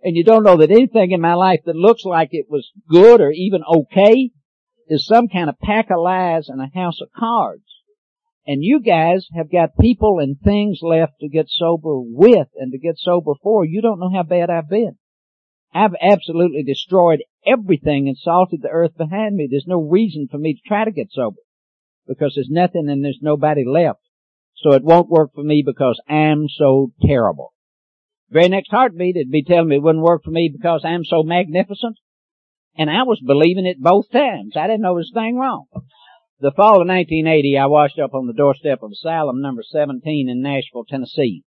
And you don't know that anything in my life that looks like it was good or even okay is some kind of pack of lies and a house of cards. And you guys have got people and things left to get sober with and to get sober for. You don't know how bad I've been. I've absolutely destroyed everything and salted the earth behind me. There's no reason for me to try to get sober because there's nothing and there's nobody left. So it won't work for me because I'm so terrible. Very next heartbeat, it'd be telling me it wouldn't work for me because I'm so magnificent. And I was believing it both times. I didn't know there was a thing wrong. The fall of 1980, I washed up on the doorstep of asylum number 17 in Nashville, Tennessee.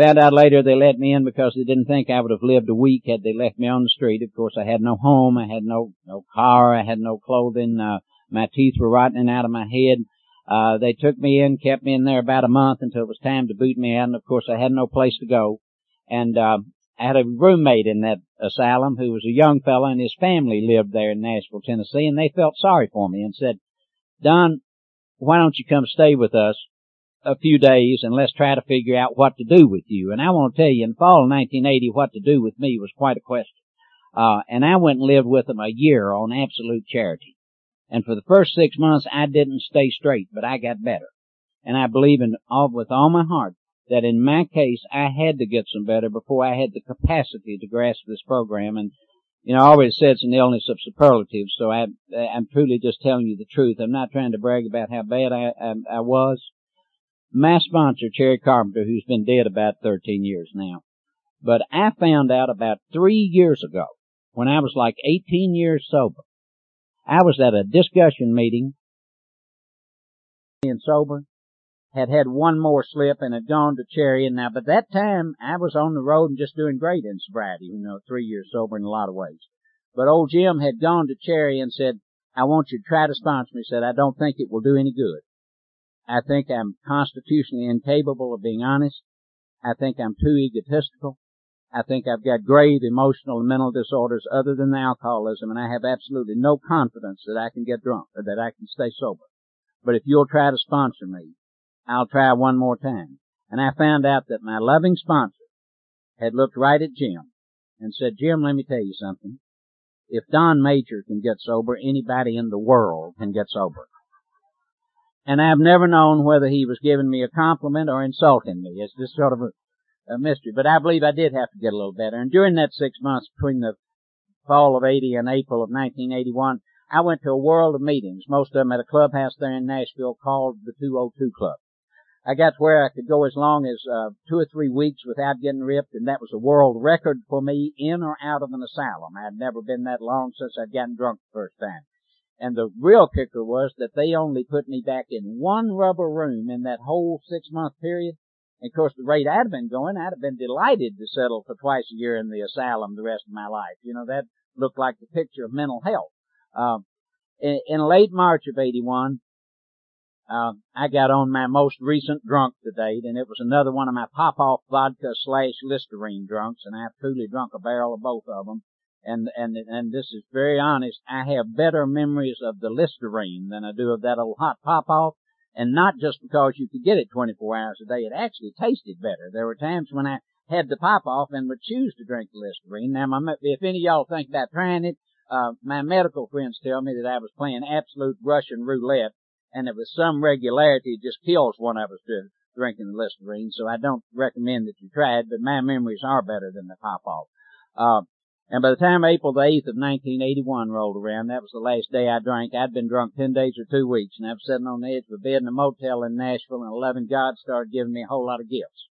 Found out later they let me in because they didn't think I would have lived a week had they left me on the street. Of course, I had no home, I had no no car, I had no clothing. Uh, my teeth were rotting out of my head. Uh, they took me in, kept me in there about a month until it was time to boot me out. And of course, I had no place to go. And uh, I had a roommate in that asylum who was a young fellow and his family lived there in Nashville, Tennessee, and they felt sorry for me and said, Don, why don't you come stay with us a few days and let's try to figure out what to do with you. And I want to tell you, in fall of 1980, what to do with me was quite a question. Uh, and I went and lived with them a year on absolute charity. And for the first six months, I didn't stay straight, but I got better. And I believe in all, with all my heart that in my case, I had to get some better before I had the capacity to grasp this program. And, you know, I always said it's an illness of superlatives, so I, I'm truly just telling you the truth. I'm not trying to brag about how bad I, I, I was. My sponsor, Cherry Carpenter, who's been dead about 13 years now, but I found out about three years ago, when I was like 18 years sober, I was at a discussion meeting, being sober, had had one more slip and had gone to Cherry. And now, but that time I was on the road and just doing great in sobriety, you know, three years sober in a lot of ways. But old Jim had gone to Cherry and said, I want you to try to sponsor me. He said, I don't think it will do any good. I think I'm constitutionally incapable of being honest. I think I'm too egotistical. I think I've got grave emotional and mental disorders other than the alcoholism, and I have absolutely no confidence that I can get drunk or that I can stay sober. But if you'll try to sponsor me, I'll try one more time. And I found out that my loving sponsor had looked right at Jim and said, Jim, let me tell you something. If Don Major can get sober, anybody in the world can get sober. And I've never known whether he was giving me a compliment or insulting me. It's just sort of a, a mystery. But I believe I did have to get a little better. And during that six months between the fall of 80 and April of 1981, I went to a world of meetings, most of them at a clubhouse there in Nashville called the 202 Club. I got to where I could go as long as uh, two or three weeks without getting ripped, and that was a world record for me in or out of an asylum. I had never been that long since I'd gotten drunk the first time. And the real kicker was that they only put me back in one rubber room in that whole six month period. And of course, the rate I'd been going, I'd have been delighted to settle for twice a year in the asylum the rest of my life. You know, that looked like the picture of mental health. Um, in, in late March of 81, uh, I got on my most recent drunk to date, and it was another one of my Popov vodka slash Listerine drunks, and I've truly drunk a barrel of both of them. And, and, and this is very honest, I have better memories of the Listerine than I do of that old hot Popov. And not just because you could get it 24 hours a day, it actually tasted better. There were times when I had the Popov and would choose to drink the Listerine. Now, my, if any of y'all think about trying it, uh, my medical friends tell me that I was playing absolute Russian roulette and that was some regularity it just kills one of us to drinking the Listerine, so I don't recommend that you try it, but my memories are better than the Popov. Uh, and by the time April the 8th of 1981 rolled around, that was the last day I drank. I'd been drunk 10 days or two weeks, and I was sitting on the edge of a bed in a motel in Nashville, and 11 God started giving me a whole lot of gifts.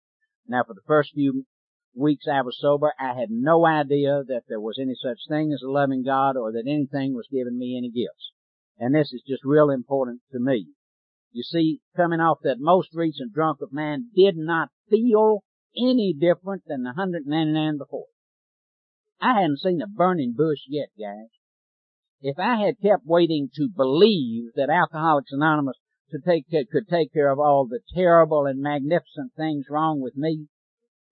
Now, for the first few weeks I was sober, I had no idea that there was any such thing as a loving God or that anything was giving me any gifts. And this is just real important to me. You see, coming off that most recent drunk of man did not feel any different than the 199 before. I hadn't seen a burning bush yet, guys. If I had kept waiting to believe that Alcoholics Anonymous to take, could take care of all the terrible and magnificent things wrong with me,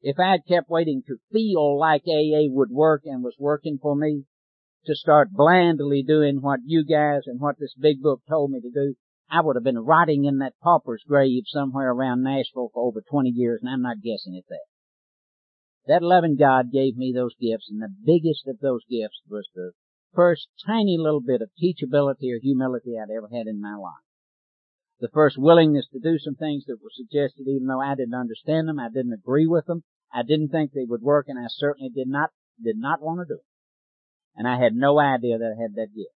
if I had kept waiting to feel like AA would work and was working for me, to start blandly doing what you guys and what this big book told me to do, I would have been rotting in that pauper's grave somewhere around Nashville for over 20 years, and I'm not guessing at that. That loving God gave me those gifts, and the biggest of those gifts was the first tiny little bit of teachability or humility I'd ever had in my life. The first willingness to do some things that were suggested even though I didn't understand them, I didn't agree with them, I didn't think they would work, and I certainly did not, did not want to do them. And I had no idea that I had that gift.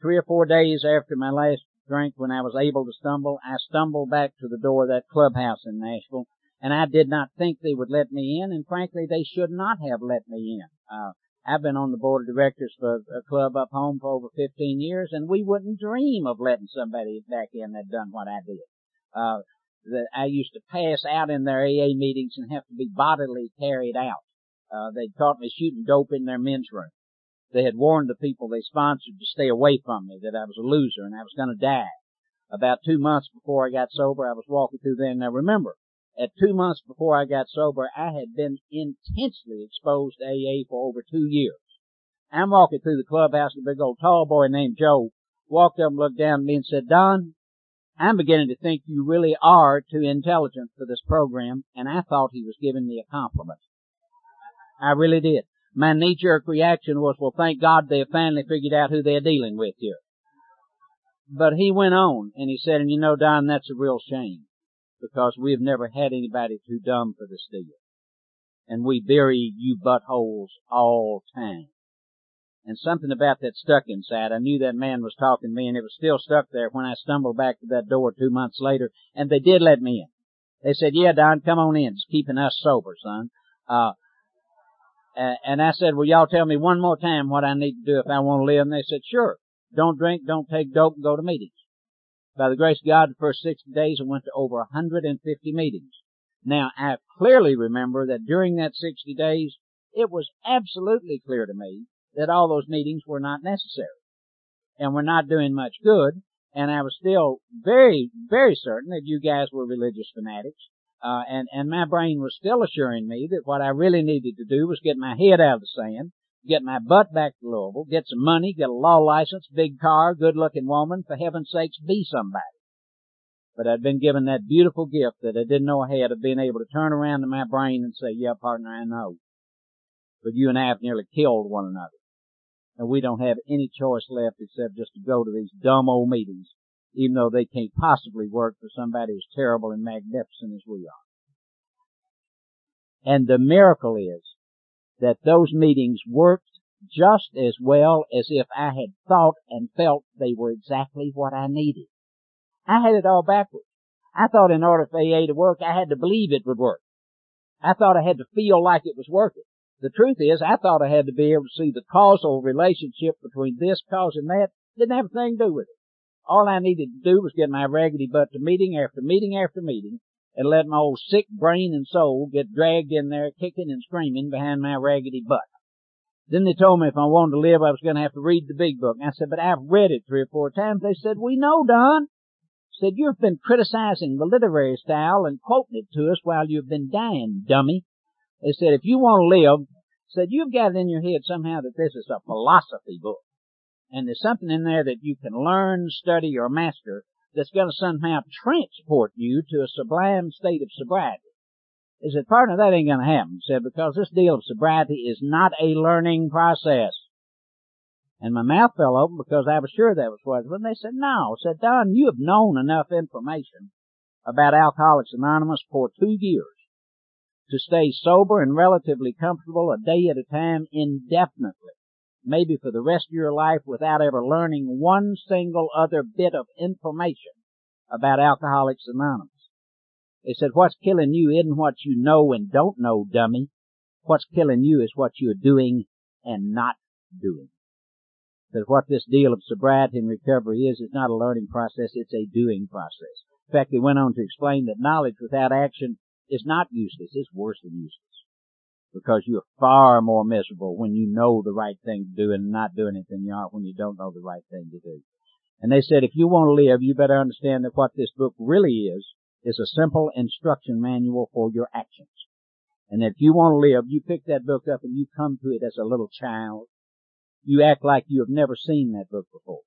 Three or four days after my last drink, when I was able to stumble, I stumbled back to the door of that clubhouse in Nashville and I did not think they would let me in, and frankly, they should not have let me in. Uh, I've been on the board of directors for a club up home for over 15 years, and we wouldn't dream of letting somebody back in that done what I did. Uh, that I used to pass out in their AA meetings and have to be bodily carried out. Uh, they'd caught me shooting dope in their men's room. They had warned the people they sponsored to stay away from me, that I was a loser and I was gonna die. About two months before I got sober, I was walking through there, and now remember, at two months before I got sober, I had been intensely exposed to AA for over two years. I'm walking through the clubhouse, and a big old tall boy named Joe walked up and looked down at me and said, Don, I'm beginning to think you really are too intelligent for this program, and I thought he was giving me a compliment. I really did. My knee-jerk reaction was, well, thank God they have finally figured out who they're dealing with here. But he went on, and he said, and you know, Don, that's a real shame because we've never had anybody too dumb for this deal. And we bury you buttholes all time. And something about that stuck inside. I knew that man was talking to me and it was still stuck there when I stumbled back to that door two months later and they did let me in. They said, yeah, Don, come on in. It's keeping us sober, son. Uh, and I said, well, y'all tell me one more time what I need to do if I want to live. And they said, sure. Don't drink, don't take dope, and go to meetings. By the grace of God, the first 60 days I went to over 150 meetings. Now, I clearly remember that during that 60 days, it was absolutely clear to me that all those meetings were not necessary and were not doing much good. And I was still very, very certain that you guys were religious fanatics. Uh, and, and my brain was still assuring me that what I really needed to do was get my head out of the sand get my butt back to Louisville, get some money, get a law license, big car, good looking woman, for heaven's sakes, be somebody. But I'd been given that beautiful gift that I didn't know I had of being able to turn around to my brain and say, yeah, partner, I know. But you and I have nearly killed one another. And we don't have any choice left except just to go to these dumb old meetings, even though they can't possibly work for somebody as terrible and magnificent as we are. And the miracle is that those meetings worked just as well as if I had thought and felt they were exactly what I needed. I had it all backwards. I thought in order for AA to work, I had to believe it would work. I thought I had to feel like it was working. The truth is, I thought I had to be able to see the causal relationship between this causing that. Didn't have a thing to do with it. All I needed to do was get my raggedy butt to meeting after meeting after meeting and let my old sick brain and soul get dragged in there kicking and screaming behind my raggedy butt. Then they told me if I wanted to live, I was going to have to read the big book. And I said, but I've read it three or four times. They said, we know, Don. Said, you've been criticizing the literary style and quoting it to us while you've been dying, dummy. They said, if you want to live, said, you've got it in your head somehow that this is a philosophy book. And there's something in there that you can learn, study, or master that's going to somehow transport you to a sublime state of sobriety. He said, partner, that ain't going to happen. He said, because this deal of sobriety is not a learning process. And my mouth fell open because I was sure that was what it was. And they said, no. I said, Don, you have known enough information about Alcoholics Anonymous for two years to stay sober and relatively comfortable a day at a time indefinitely. Maybe for the rest of your life without ever learning one single other bit of information about Alcoholics Anonymous. They said, what's killing you isn't what you know and don't know, dummy. What's killing you is what you're doing and not doing. That what this deal of sobriety and recovery is, is not a learning process, it's a doing process. In fact, they went on to explain that knowledge without action is not useless, it's worse than useless. Because you are far more miserable when you know the right thing to do and not doing it than you are when you don't know the right thing to do. And they said, if you want to live, you better understand that what this book really is, is a simple instruction manual for your actions. And if you want to live, you pick that book up and you come to it as a little child. You act like you have never seen that book before.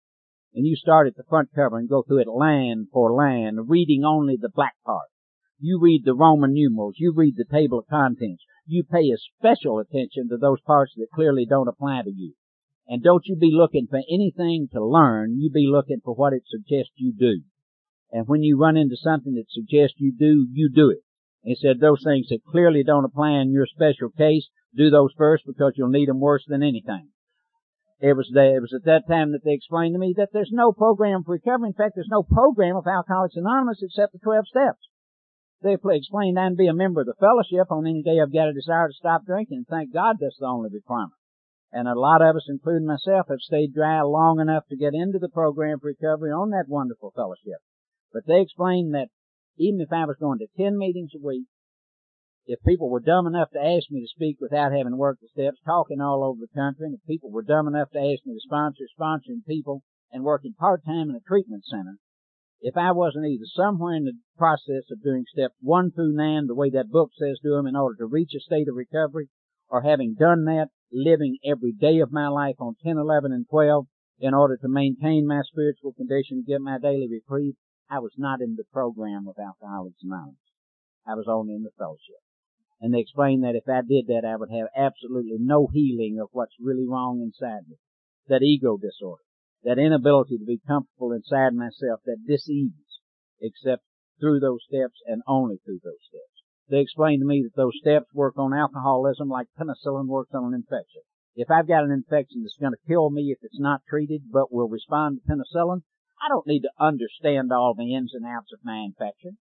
And you start at the front cover and go through it line for line, reading only the black part. You read the Roman numerals. You read the table of contents. You pay a special attention to those parts that clearly don't apply to you. And don't you be looking for anything to learn. You be looking for what it suggests you do. And when you run into something that suggests you do, you do it. He said those things that clearly don't apply in your special case, do those first because you'll need them worse than anything. It was, the, it was at that time that they explained to me that there's no program for recovery. In fact, there's no program of Alcoholics Anonymous except the 12 steps. They explained and be a member of the fellowship on any day I've got a desire to stop drinking. Thank God that's the only requirement. And a lot of us, including myself, have stayed dry long enough to get into the program for recovery on that wonderful fellowship. But they explained that even if I was going to 10 meetings a week, if people were dumb enough to ask me to speak without having worked the steps, talking all over the country, and if people were dumb enough to ask me to sponsor, sponsoring people, and working part-time in a treatment center, if I wasn't either somewhere in the process of doing steps one through nine the way that book says do them in order to reach a state of recovery, or having done that, living every day of my life on 10, 11, and 12 in order to maintain my spiritual condition, get my daily reprieve, I was not in the program of Alcoholics Anonymous. I was only in the fellowship. And they explained that if I did that, I would have absolutely no healing of what's really wrong inside me. That ego disorder. That inability to be comfortable inside myself. That disease. Except through those steps and only through those steps. They explained to me that those steps work on alcoholism like penicillin works on an infection. If I've got an infection that's going to kill me if it's not treated, but will respond to penicillin, I don't need to understand all the ins and outs of my infection.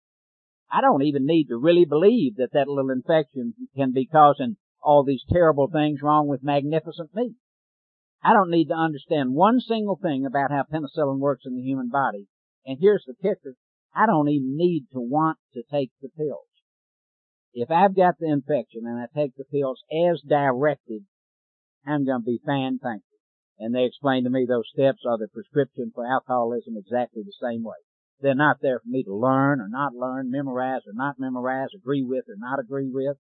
I don't even need to really believe that that little infection can be causing all these terrible things wrong with magnificent me. I don't need to understand one single thing about how penicillin works in the human body. And here's the kicker. I don't even need to want to take the pills. If I've got the infection and I take the pills as directed, I'm going to be fine, thank you. And they explained to me those steps are the prescription for alcoholism exactly the same way. They're not there for me to learn or not learn, memorize or not memorize, agree with or not agree with.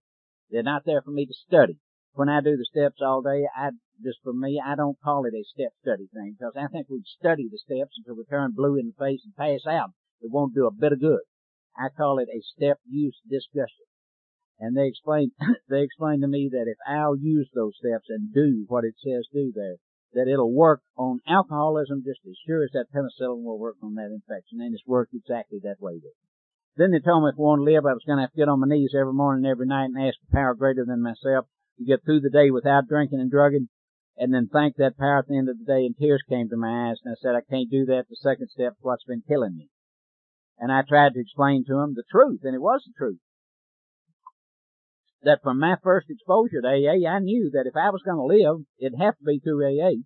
They're not there for me to study. When I do the steps all day, I, just for me, I don't call it a step study thing because I think we'd study the steps until we turn blue in the face and pass out. It won't do a bit of good. I call it a step use discussion. And they explained, they explained to me that if I'll use those steps and do what it says do there, that it'll work on alcoholism just as sure as that penicillin will work on that infection, and it's worked exactly that way. Then they told me if I wanted to live, I was going to have to get on my knees every morning and every night and ask a power greater than myself to get through the day without drinking and drugging, and then thank that power at the end of the day, and tears came to my eyes, and I said, I can't do that. The second step's what's been killing me. And I tried to explain to him the truth, and it was the truth that from my first exposure to AA, I knew that if I was going to live, it'd have to be through AA.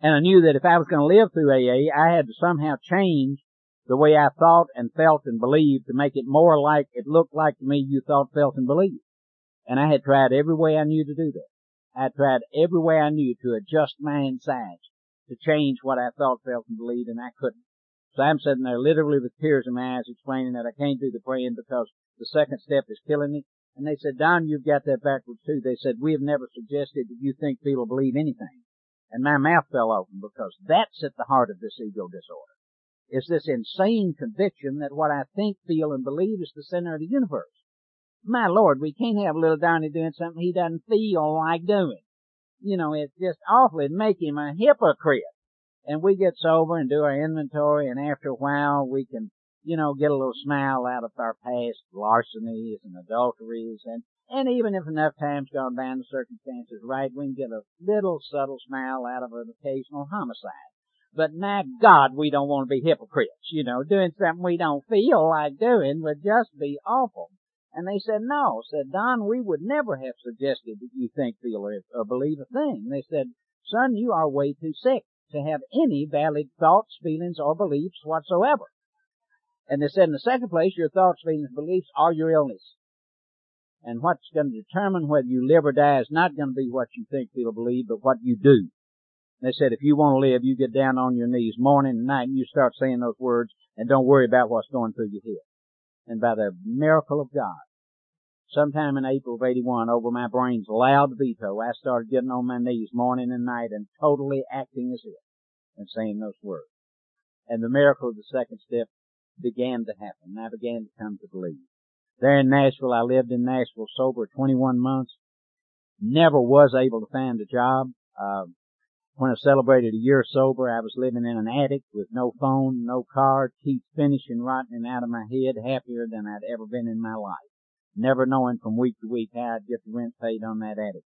And I knew that if I was going to live through AA, I had to somehow change the way I thought and felt and believed to make it more like it looked like to me you thought, felt, and believed. And I had tried every way I knew to do that. I tried every way I knew to adjust my insides to change what I thought, felt, and believed, and I couldn't. So I'm sitting there literally with tears in my eyes explaining that I can't do the praying because the second step is killing me And they said, Don, you've got that backwards too. They said, we have never suggested that you think, or believe anything. And my mouth fell open because that's at the heart of this ego disorder. It's this insane conviction that what I think, feel, and believe is the center of the universe. My Lord, we can't have little Donnie doing something he doesn't feel like doing. You know, it's just awful. It'd make him a hypocrite. And we get sober and do our inventory and after a while we can you know, get a little smile out of our past larcenies and adulteries and, and even if enough time's gone by and the circumstances right, we can get a little subtle smile out of an occasional homicide. But my God, we don't want to be hypocrites, you know, doing something we don't feel like doing would just be awful. And they said, no, said Don, we would never have suggested that you think, feel, or, or believe a thing. They said, son, you are way too sick to have any valid thoughts, feelings, or beliefs whatsoever. And they said in the second place, your thoughts, feelings, beliefs are your illness. And what's going to determine whether you live or die is not going to be what you think, feel, or believe, but what you do. They said if you want to live, you get down on your knees morning and night and you start saying those words and don't worry about what's going through your head. And by the miracle of God, sometime in April of 81, over my brain's loud veto, I started getting on my knees morning and night and totally acting as if and saying those words. And the miracle of the second step began to happen. I began to come to believe. There in Nashville, I lived in Nashville sober 21 months. Never was able to find a job. Uh, when I celebrated a year sober, I was living in an attic with no phone, no car, teeth finishing rotting out of my head, happier than I'd ever been in my life. Never knowing from week to week how I'd get the rent paid on that attic.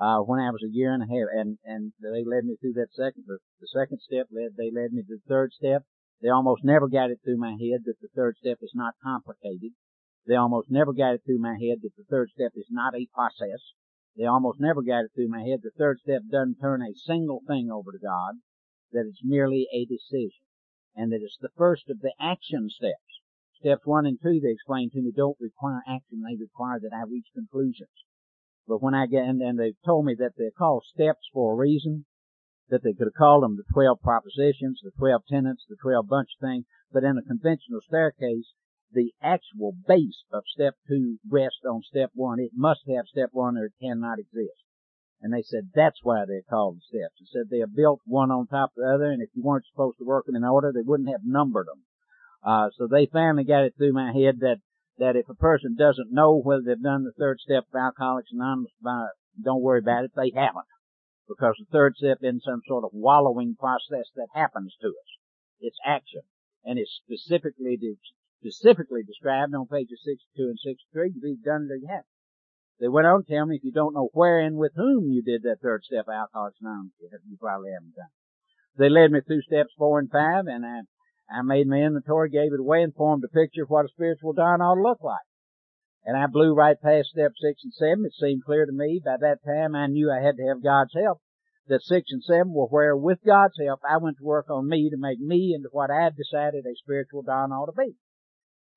Uh, when I was a year and a half, and, and they led me through that second, the, the second step led, they led me to the third step, they almost never got it through my head that the third step is not complicated. They almost never got it through my head that the third step is not a process. They almost never got it through my head the third step doesn't turn a single thing over to God, that it's merely a decision, and that it's the first of the action steps. Steps one and two, they explain to me, don't require action, they require that I reach conclusions. But when I get, and, and they've told me that they're called steps for a reason, that they could have called them the 12 propositions, the 12 tenets, the 12 bunch thing, but in a conventional staircase, the actual base of step two rests on step one. It must have step one or it cannot exist. And they said that's why they're called the steps. They said they are built one on top of the other, and if you weren't supposed to work them in order, they wouldn't have numbered them. Uh, so they finally got it through my head that, that if a person doesn't know whether they've done the third step of Alcoholics Anonymous, don't worry about it, they haven't because the third step isn't some sort of wallowing process that happens to us. It's action. And it's specifically, specifically described on pages 62 and 63 to be done to you They went on to tell me if you don't know where and with whom you did that third step of Alcoholics Anonymous, you probably haven't done it. They led me through steps four and five and I, I made my inventory, gave it away and formed a picture of what a spiritual Don ought to look like. And I blew right past step six and seven. It seemed clear to me by that time I knew I had to have God's help. That six and seven were where with God's help I went to work on me to make me into what I had decided a spiritual Don ought to be.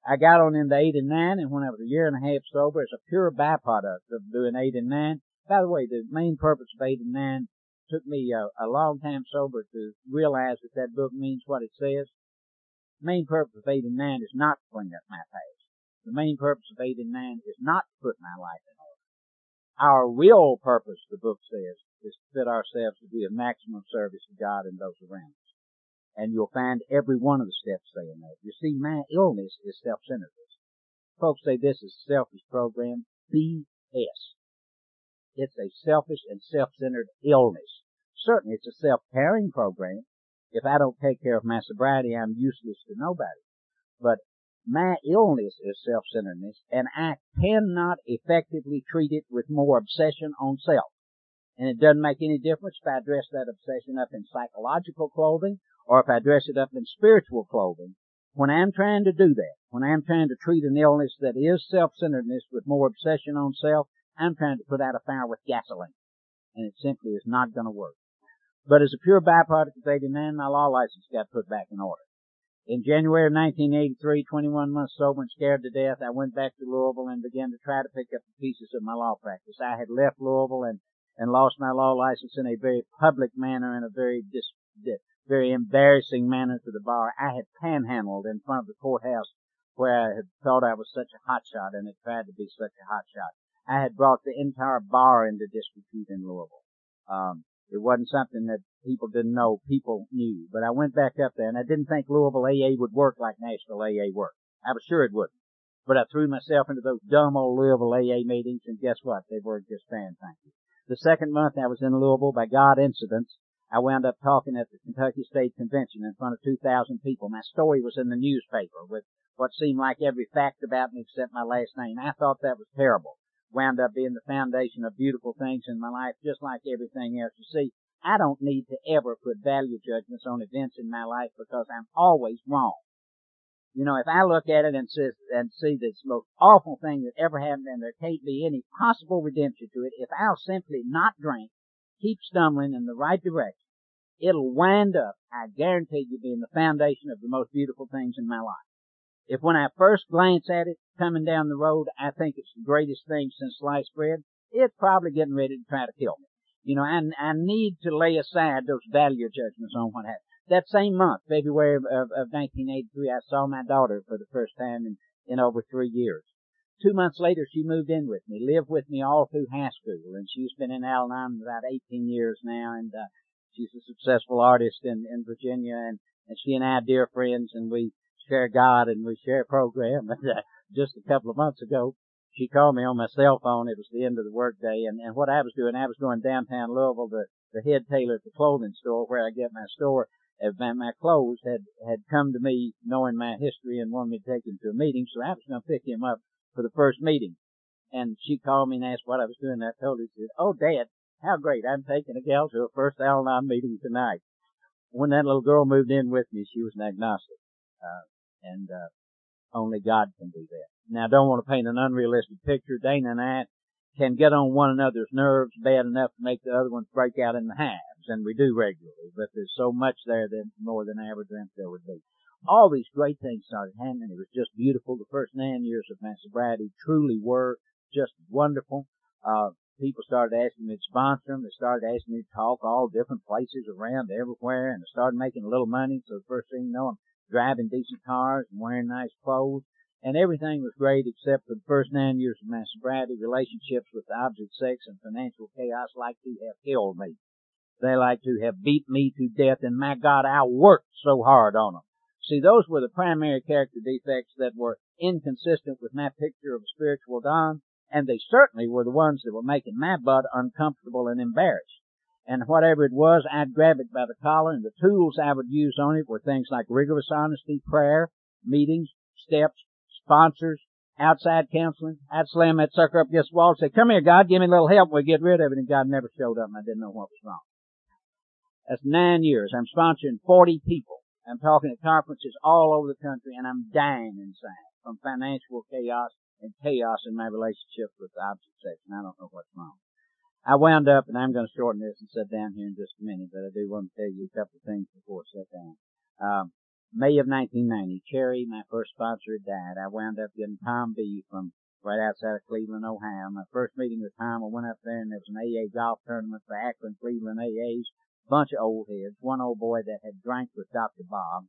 I got on into eight and nine and when I was a year and a half sober, it's a pure byproduct of doing eight and nine. By the way, the main purpose of eight and nine took me a, a long time sober to realize that that book means what it says. The main purpose of eight and nine is not to clean up my past. The main purpose of eight and nine is not to put my life in order. Our real purpose, the book says, is to fit ourselves to be of maximum service to God and those around us. And you'll find every one of the steps saying that. You see, my illness is self-centeredness. Folks say this is a selfish program. BS. It's a selfish and self-centered illness. Certainly it's a self-caring program. If I don't take care of my sobriety, I'm useless to nobody. But my illness is self-centeredness, and I cannot effectively treat it with more obsession on self. And it doesn't make any difference if I dress that obsession up in psychological clothing or if I dress it up in spiritual clothing. When I'm trying to do that, when I'm trying to treat an illness that is self-centeredness with more obsession on self, I'm trying to put out a fire with gasoline. And it simply is not going to work. But as a pure byproduct of 89, my law license got put back in order. In January of 1983, 21 months sober and scared to death, I went back to Louisville and began to try to pick up the pieces of my law practice. I had left Louisville and, and lost my law license in a very public manner, in a very dis, very embarrassing manner to the bar. I had panhandled in front of the courthouse where I had thought I was such a hotshot and had tried to be such a hotshot. I had brought the entire bar into disrepute in Louisville. Um, it wasn't something that people didn't know, people knew. But I went back up there and I didn't think Louisville AA would work like Nashville AA worked. I was sure it wouldn't. But I threw myself into those dumb old Louisville AA meetings and guess what? They worked just fantastic. The second month I was in Louisville by God incidents, I wound up talking at the Kentucky State Convention in front of 2,000 people. My story was in the newspaper with what seemed like every fact about me except my last name. I thought that was terrible. Wound up being the foundation of beautiful things in my life, just like everything else. You see, I don't need to ever put value judgments on events in my life because I'm always wrong. You know, if I look at it and see, and see this most awful thing that ever happened and there can't be any possible redemption to it, if I'll simply not drink keep stumbling in the right direction, it'll wind up, I guarantee you, being the foundation of the most beautiful things in my life. If when I first glance at it coming down the road, I think it's the greatest thing since sliced bread, it's probably getting ready to try to kill me. You know, I, I need to lay aside those value judgments on what happened. That same month, February of, of, of 1983, I saw my daughter for the first time in, in over three years. Two months later, she moved in with me, lived with me all through high school, and she's been in Al-Anon about 18 years now, and uh, she's a successful artist in, in Virginia, and, and she and I are dear friends, and we share God and we share program. Uh, just a couple of months ago, she called me on my cell phone. It was the end of the workday, and, and what I was doing, I was going downtown Louisville to the head tailor at the clothing store where I get my store. My, my clothes had had come to me knowing my history and wanted me to take him to a meeting, so I was going to pick him up for the first meeting. And she called me and asked what I was doing. And I told her, she said, "Oh, Dad, how great! I'm taking a gal to a first Al-Anon meeting tonight." When that little girl moved in with me, she was an agnostic, uh, and uh, only God can do that. Now, I don't want to paint an unrealistic picture. Dana and I can get on one another's nerves bad enough to make the other ones break out in the hives, and we do regularly. But there's so much there that more than ever dreamt there would be all these great things started happening. It was just beautiful. The first nine years of my sobriety truly were just wonderful. Uh, people started asking me to sponsor them. They started asking me to talk all different places around everywhere, and I started making a little money. So the first thing you know, I'm driving decent cars and wearing nice clothes, and everything was great except for the first nine years of my sobriety. Relationships with the opposite sex and financial chaos like to have killed me. They like to have beat me to death, and my God, I worked so hard on them. See, those were the primary character defects that were inconsistent with my picture of a spiritual Don, and they certainly were the ones that were making my butt uncomfortable and embarrassed. And whatever it was, I'd grab it by the collar, and the tools I would use on it were things like rigorous honesty, prayer, meetings, steps, sponsors, outside counseling. I'd slam that sucker up against the wall and say, come here, God, give me a little help. We get rid of it. And God never showed up and I didn't know what was wrong. That's nine years. I'm sponsoring 40 people. I'm talking at conferences all over the country and I'm dying inside from financial chaos and chaos in my relationship with the sex and I don't know what's wrong. I wound up, and I'm going to shorten this and sit down here in just a minute, but I do want to tell you a couple of things before I sit down. Um, May of 1990, Cherry, my first sponsor, died. I wound up getting Tom B from right outside of Cleveland, Ohio. My first meeting with Tom, I went up there and there was an AA golf tournament for Akron, Cleveland AAs bunch of old heads, one old boy that had drank with Dr. Bob.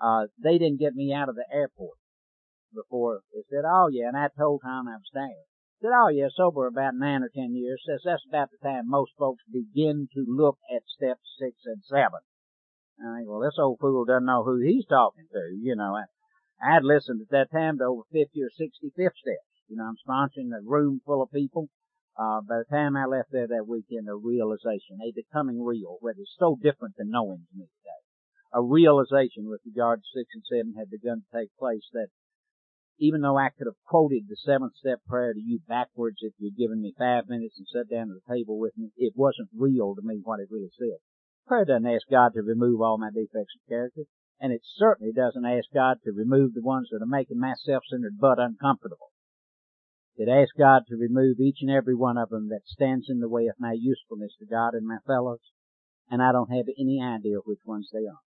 Uh, they didn't get me out of the airport before they said, oh yeah, and I told Tom I was there. Said, oh yeah, sober about nine or ten years. Says that's about the time most folks begin to look at steps six and seven. I think, well, this old fool doesn't know who he's talking to. You know, I, I'd listened at that time to over 50 or 60 fifth steps. You know, I'm sponsoring a room full of people uh, by the time I left there that weekend, a realization, a becoming real, where it's so different than knowing to me today. A realization with regard to six and seven had begun to take place that even though I could have quoted the seventh step prayer to you backwards if you'd given me five minutes and sat down at the table with me, it wasn't real to me what it really said. Prayer doesn't ask God to remove all my defects of character, and it certainly doesn't ask God to remove the ones that are making my self-centered butt uncomfortable It asks God to remove each and every one of them that stands in the way of my usefulness to God and my fellows, and I don't have any idea which ones they are.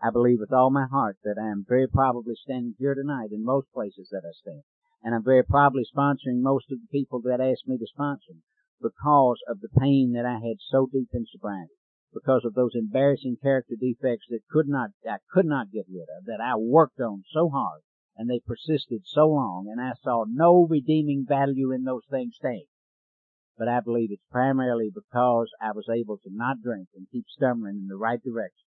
I believe with all my heart that I am very probably standing here tonight in most places that I stand, and I'm very probably sponsoring most of the people that ask me to sponsor because of the pain that I had so deep in sobriety, because of those embarrassing character defects that could not, I could not get rid of, that I worked on so hard And they persisted so long, and I saw no redeeming value in those things staying. But I believe it's primarily because I was able to not drink and keep stumbling in the right direction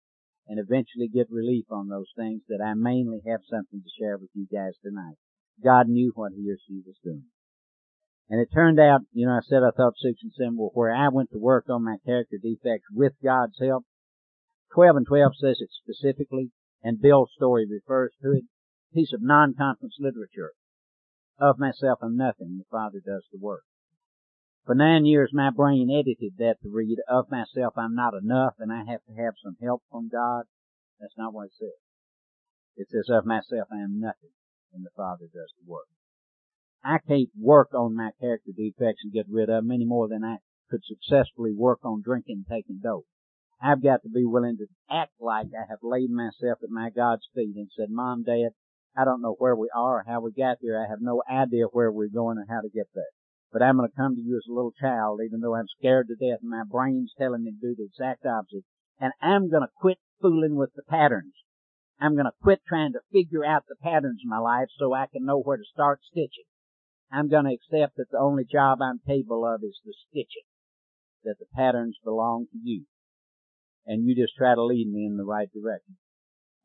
and eventually get relief on those things that I mainly have something to share with you guys tonight. God knew what he or she was doing. And it turned out, you know, I said I thought six and seven were where I went to work on my character defects with God's help. 12 and 12 says it specifically, and Bill's story refers to it. Piece of non-conference literature. Of myself I'm nothing, the Father does the work. For nine years my brain edited that to read, of myself I'm not enough and I have to have some help from God. That's not what it says. It says, of myself I am nothing, and the Father does the work. I can't work on my character defects and get rid of them any more than I could successfully work on drinking and taking dope. I've got to be willing to act like I have laid myself at my God's feet and said, Mom, Dad, I don't know where we are or how we got here. I have no idea where we're going or how to get there. But I'm going to come to you as a little child, even though I'm scared to death and my brain's telling me to do the exact opposite. And I'm going to quit fooling with the patterns. I'm going to quit trying to figure out the patterns in my life so I can know where to start stitching. I'm going to accept that the only job I'm capable of is the stitching. That the patterns belong to you. And you just try to lead me in the right direction.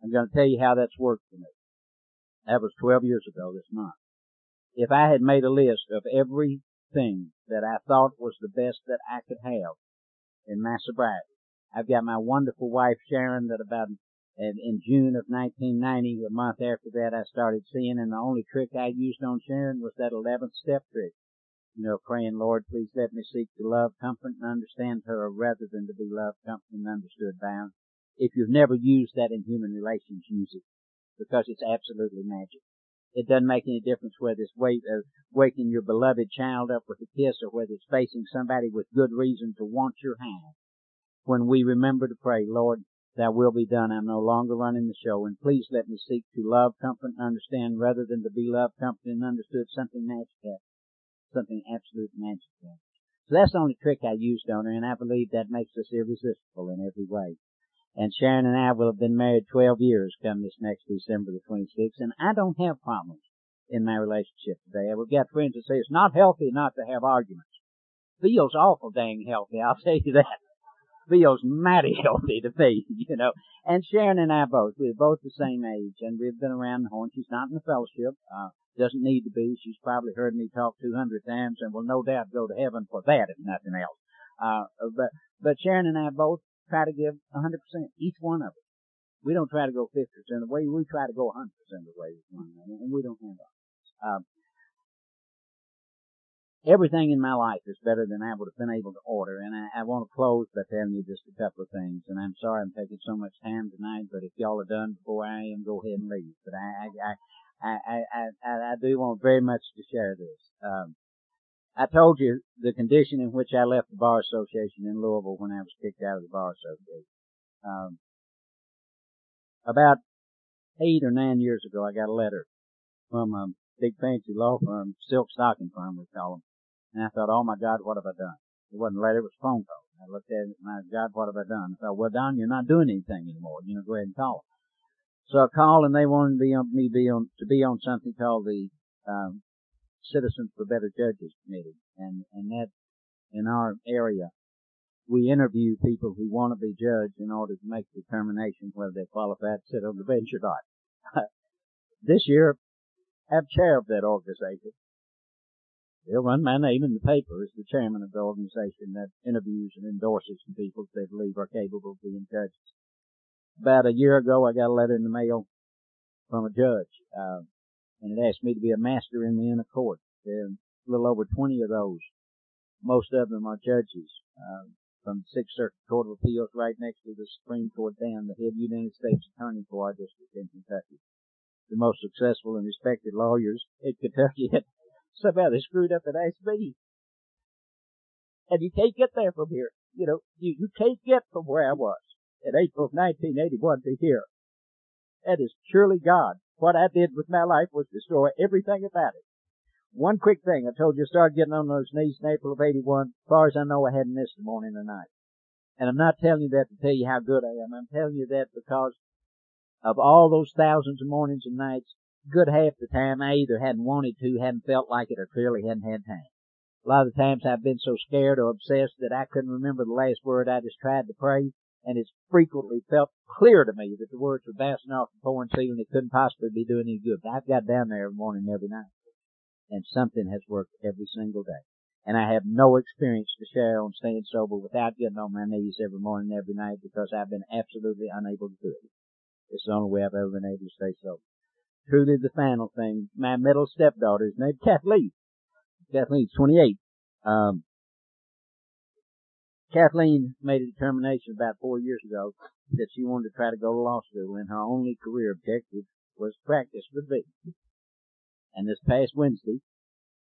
I'm going to tell you how that's worked for me. That was 12 years ago this month. If I had made a list of everything that I thought was the best that I could have in my sobriety, I've got my wonderful wife Sharon that about and in June of 1990, a month after that, I started seeing, and the only trick I used on Sharon was that 11th step trick. You know, praying, Lord, please let me seek to love, comfort, and understand her rather than to be loved, comforted, and understood by her. If you've never used that in human relations, use it. Because it's absolutely magic. It doesn't make any difference whether it's wait, uh, waking your beloved child up with a kiss or whether it's facing somebody with good reason to want your hand. When we remember to pray, Lord, Thy will be done. I'm no longer running the show, and please let me seek to love, comfort, and understand rather than to be loved, comforted, and understood something magic something absolute magic So that's the only trick I used on her, and I believe that makes us irresistible in every way. And Sharon and I will have been married 12 years come this next December the 26th, and I don't have problems in my relationship today. We've got friends that say it's not healthy not to have arguments. Feels awful dang healthy, I'll tell you that feels mighty healthy to me, you know. And Sharon and I both, we're both the same age, and we've been around the horn. She's not in the fellowship, uh, doesn't need to be. She's probably heard me talk 200 times and will no doubt go to heaven for that, if nothing else. Uh, but, but Sharon and I both try to give 100%, each one of us. We don't try to go 50% the way, we try to go 100% of the way with one another, and we don't have that. Uh, everything in my life is better than I would have been able to order. And I, I want to close by telling you just a couple of things. And I'm sorry I'm taking so much time tonight, but if y'all are done before I am, go ahead and leave. But I, I, I, I, I, I do want very much to share this. Um, I told you the condition in which I left the Bar Association in Louisville when I was kicked out of the Bar Association. Um, about eight or nine years ago, I got a letter from a big fancy law firm, silk stocking firm we call them, and I thought, oh my God, what have I done? It wasn't a letter, it was phone call. I looked at it, my God, what have I done? I thought, well, Don, you're not doing anything anymore. You know, go ahead and call. them. So I called and they wanted me, on, me be on, to be on something called the, um, Citizens for Better Judges Committee. And, and that, in our area, we interview people who want to be judged in order to make a determination whether they're qualified to sit on the bench or not. this year, I'm chair of that organization. They'll run my name in the paper as the chairman of the organization that interviews and endorses some people they believe are capable of being judges. About a year ago, I got a letter in the mail from a judge, uh, and it asked me to be a master in the Inn of Court. There are a little over 20 of those. Most of them are judges, uh, from the Sixth Circuit Court of Appeals right next to the Supreme Court down, the head United States Attorney for our district in Kentucky. The most successful and respected lawyers in Kentucky somehow they screwed up an SB. And you can't get there from here. You know, you, you can't get from where I was in April of 1981 to here. That is surely God. What I did with my life was destroy everything about it. One quick thing, I told you I started getting on those knees in April of 81. As far as I know, I hadn't missed a morning or night. And I'm not telling you that to tell you how good I am. I'm telling you that because of all those thousands of mornings and nights, good half the time I either hadn't wanted to, hadn't felt like it, or clearly hadn't had time. A lot of the times I've been so scared or obsessed that I couldn't remember the last word I just tried to pray, and it's frequently felt clear to me that the words were bouncing off the pouring ceiling. It couldn't possibly be doing any good. But I've got down there every morning, every night, and something has worked every single day. And I have no experience to share on staying sober without getting on my knees every morning, and every night, because I've been absolutely unable to do it. It's the only way I've ever been able to stay sober. Truly the final thing, my middle stepdaughter is named Kathleen. Kathleen's 28. Um, Kathleen made a determination about four years ago that she wanted to try to go to law school and her only career objective was to practice with me. And this past Wednesday,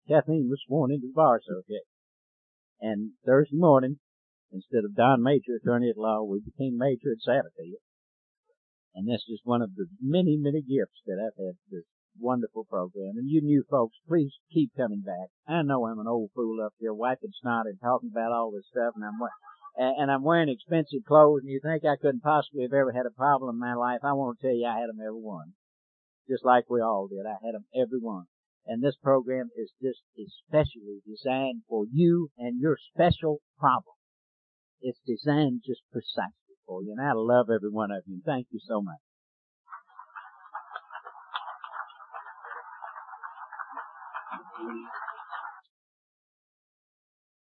Kathleen was sworn into the Bar Association. And Thursday morning, instead of Don Major, attorney at law, we became Major at Satterfield. And that's just one of the many, many gifts that I've had this wonderful program. And you new folks, please keep coming back. I know I'm an old fool up here wiping snot and talking about all this stuff, and I'm and I'm wearing expensive clothes, and you think I couldn't possibly have ever had a problem in my life. I want to tell you, I had them every one. Just like we all did. I had them every one. And this program is just especially designed for you and your special problem. It's designed just precisely for you. And I love every one of you. Thank you so much.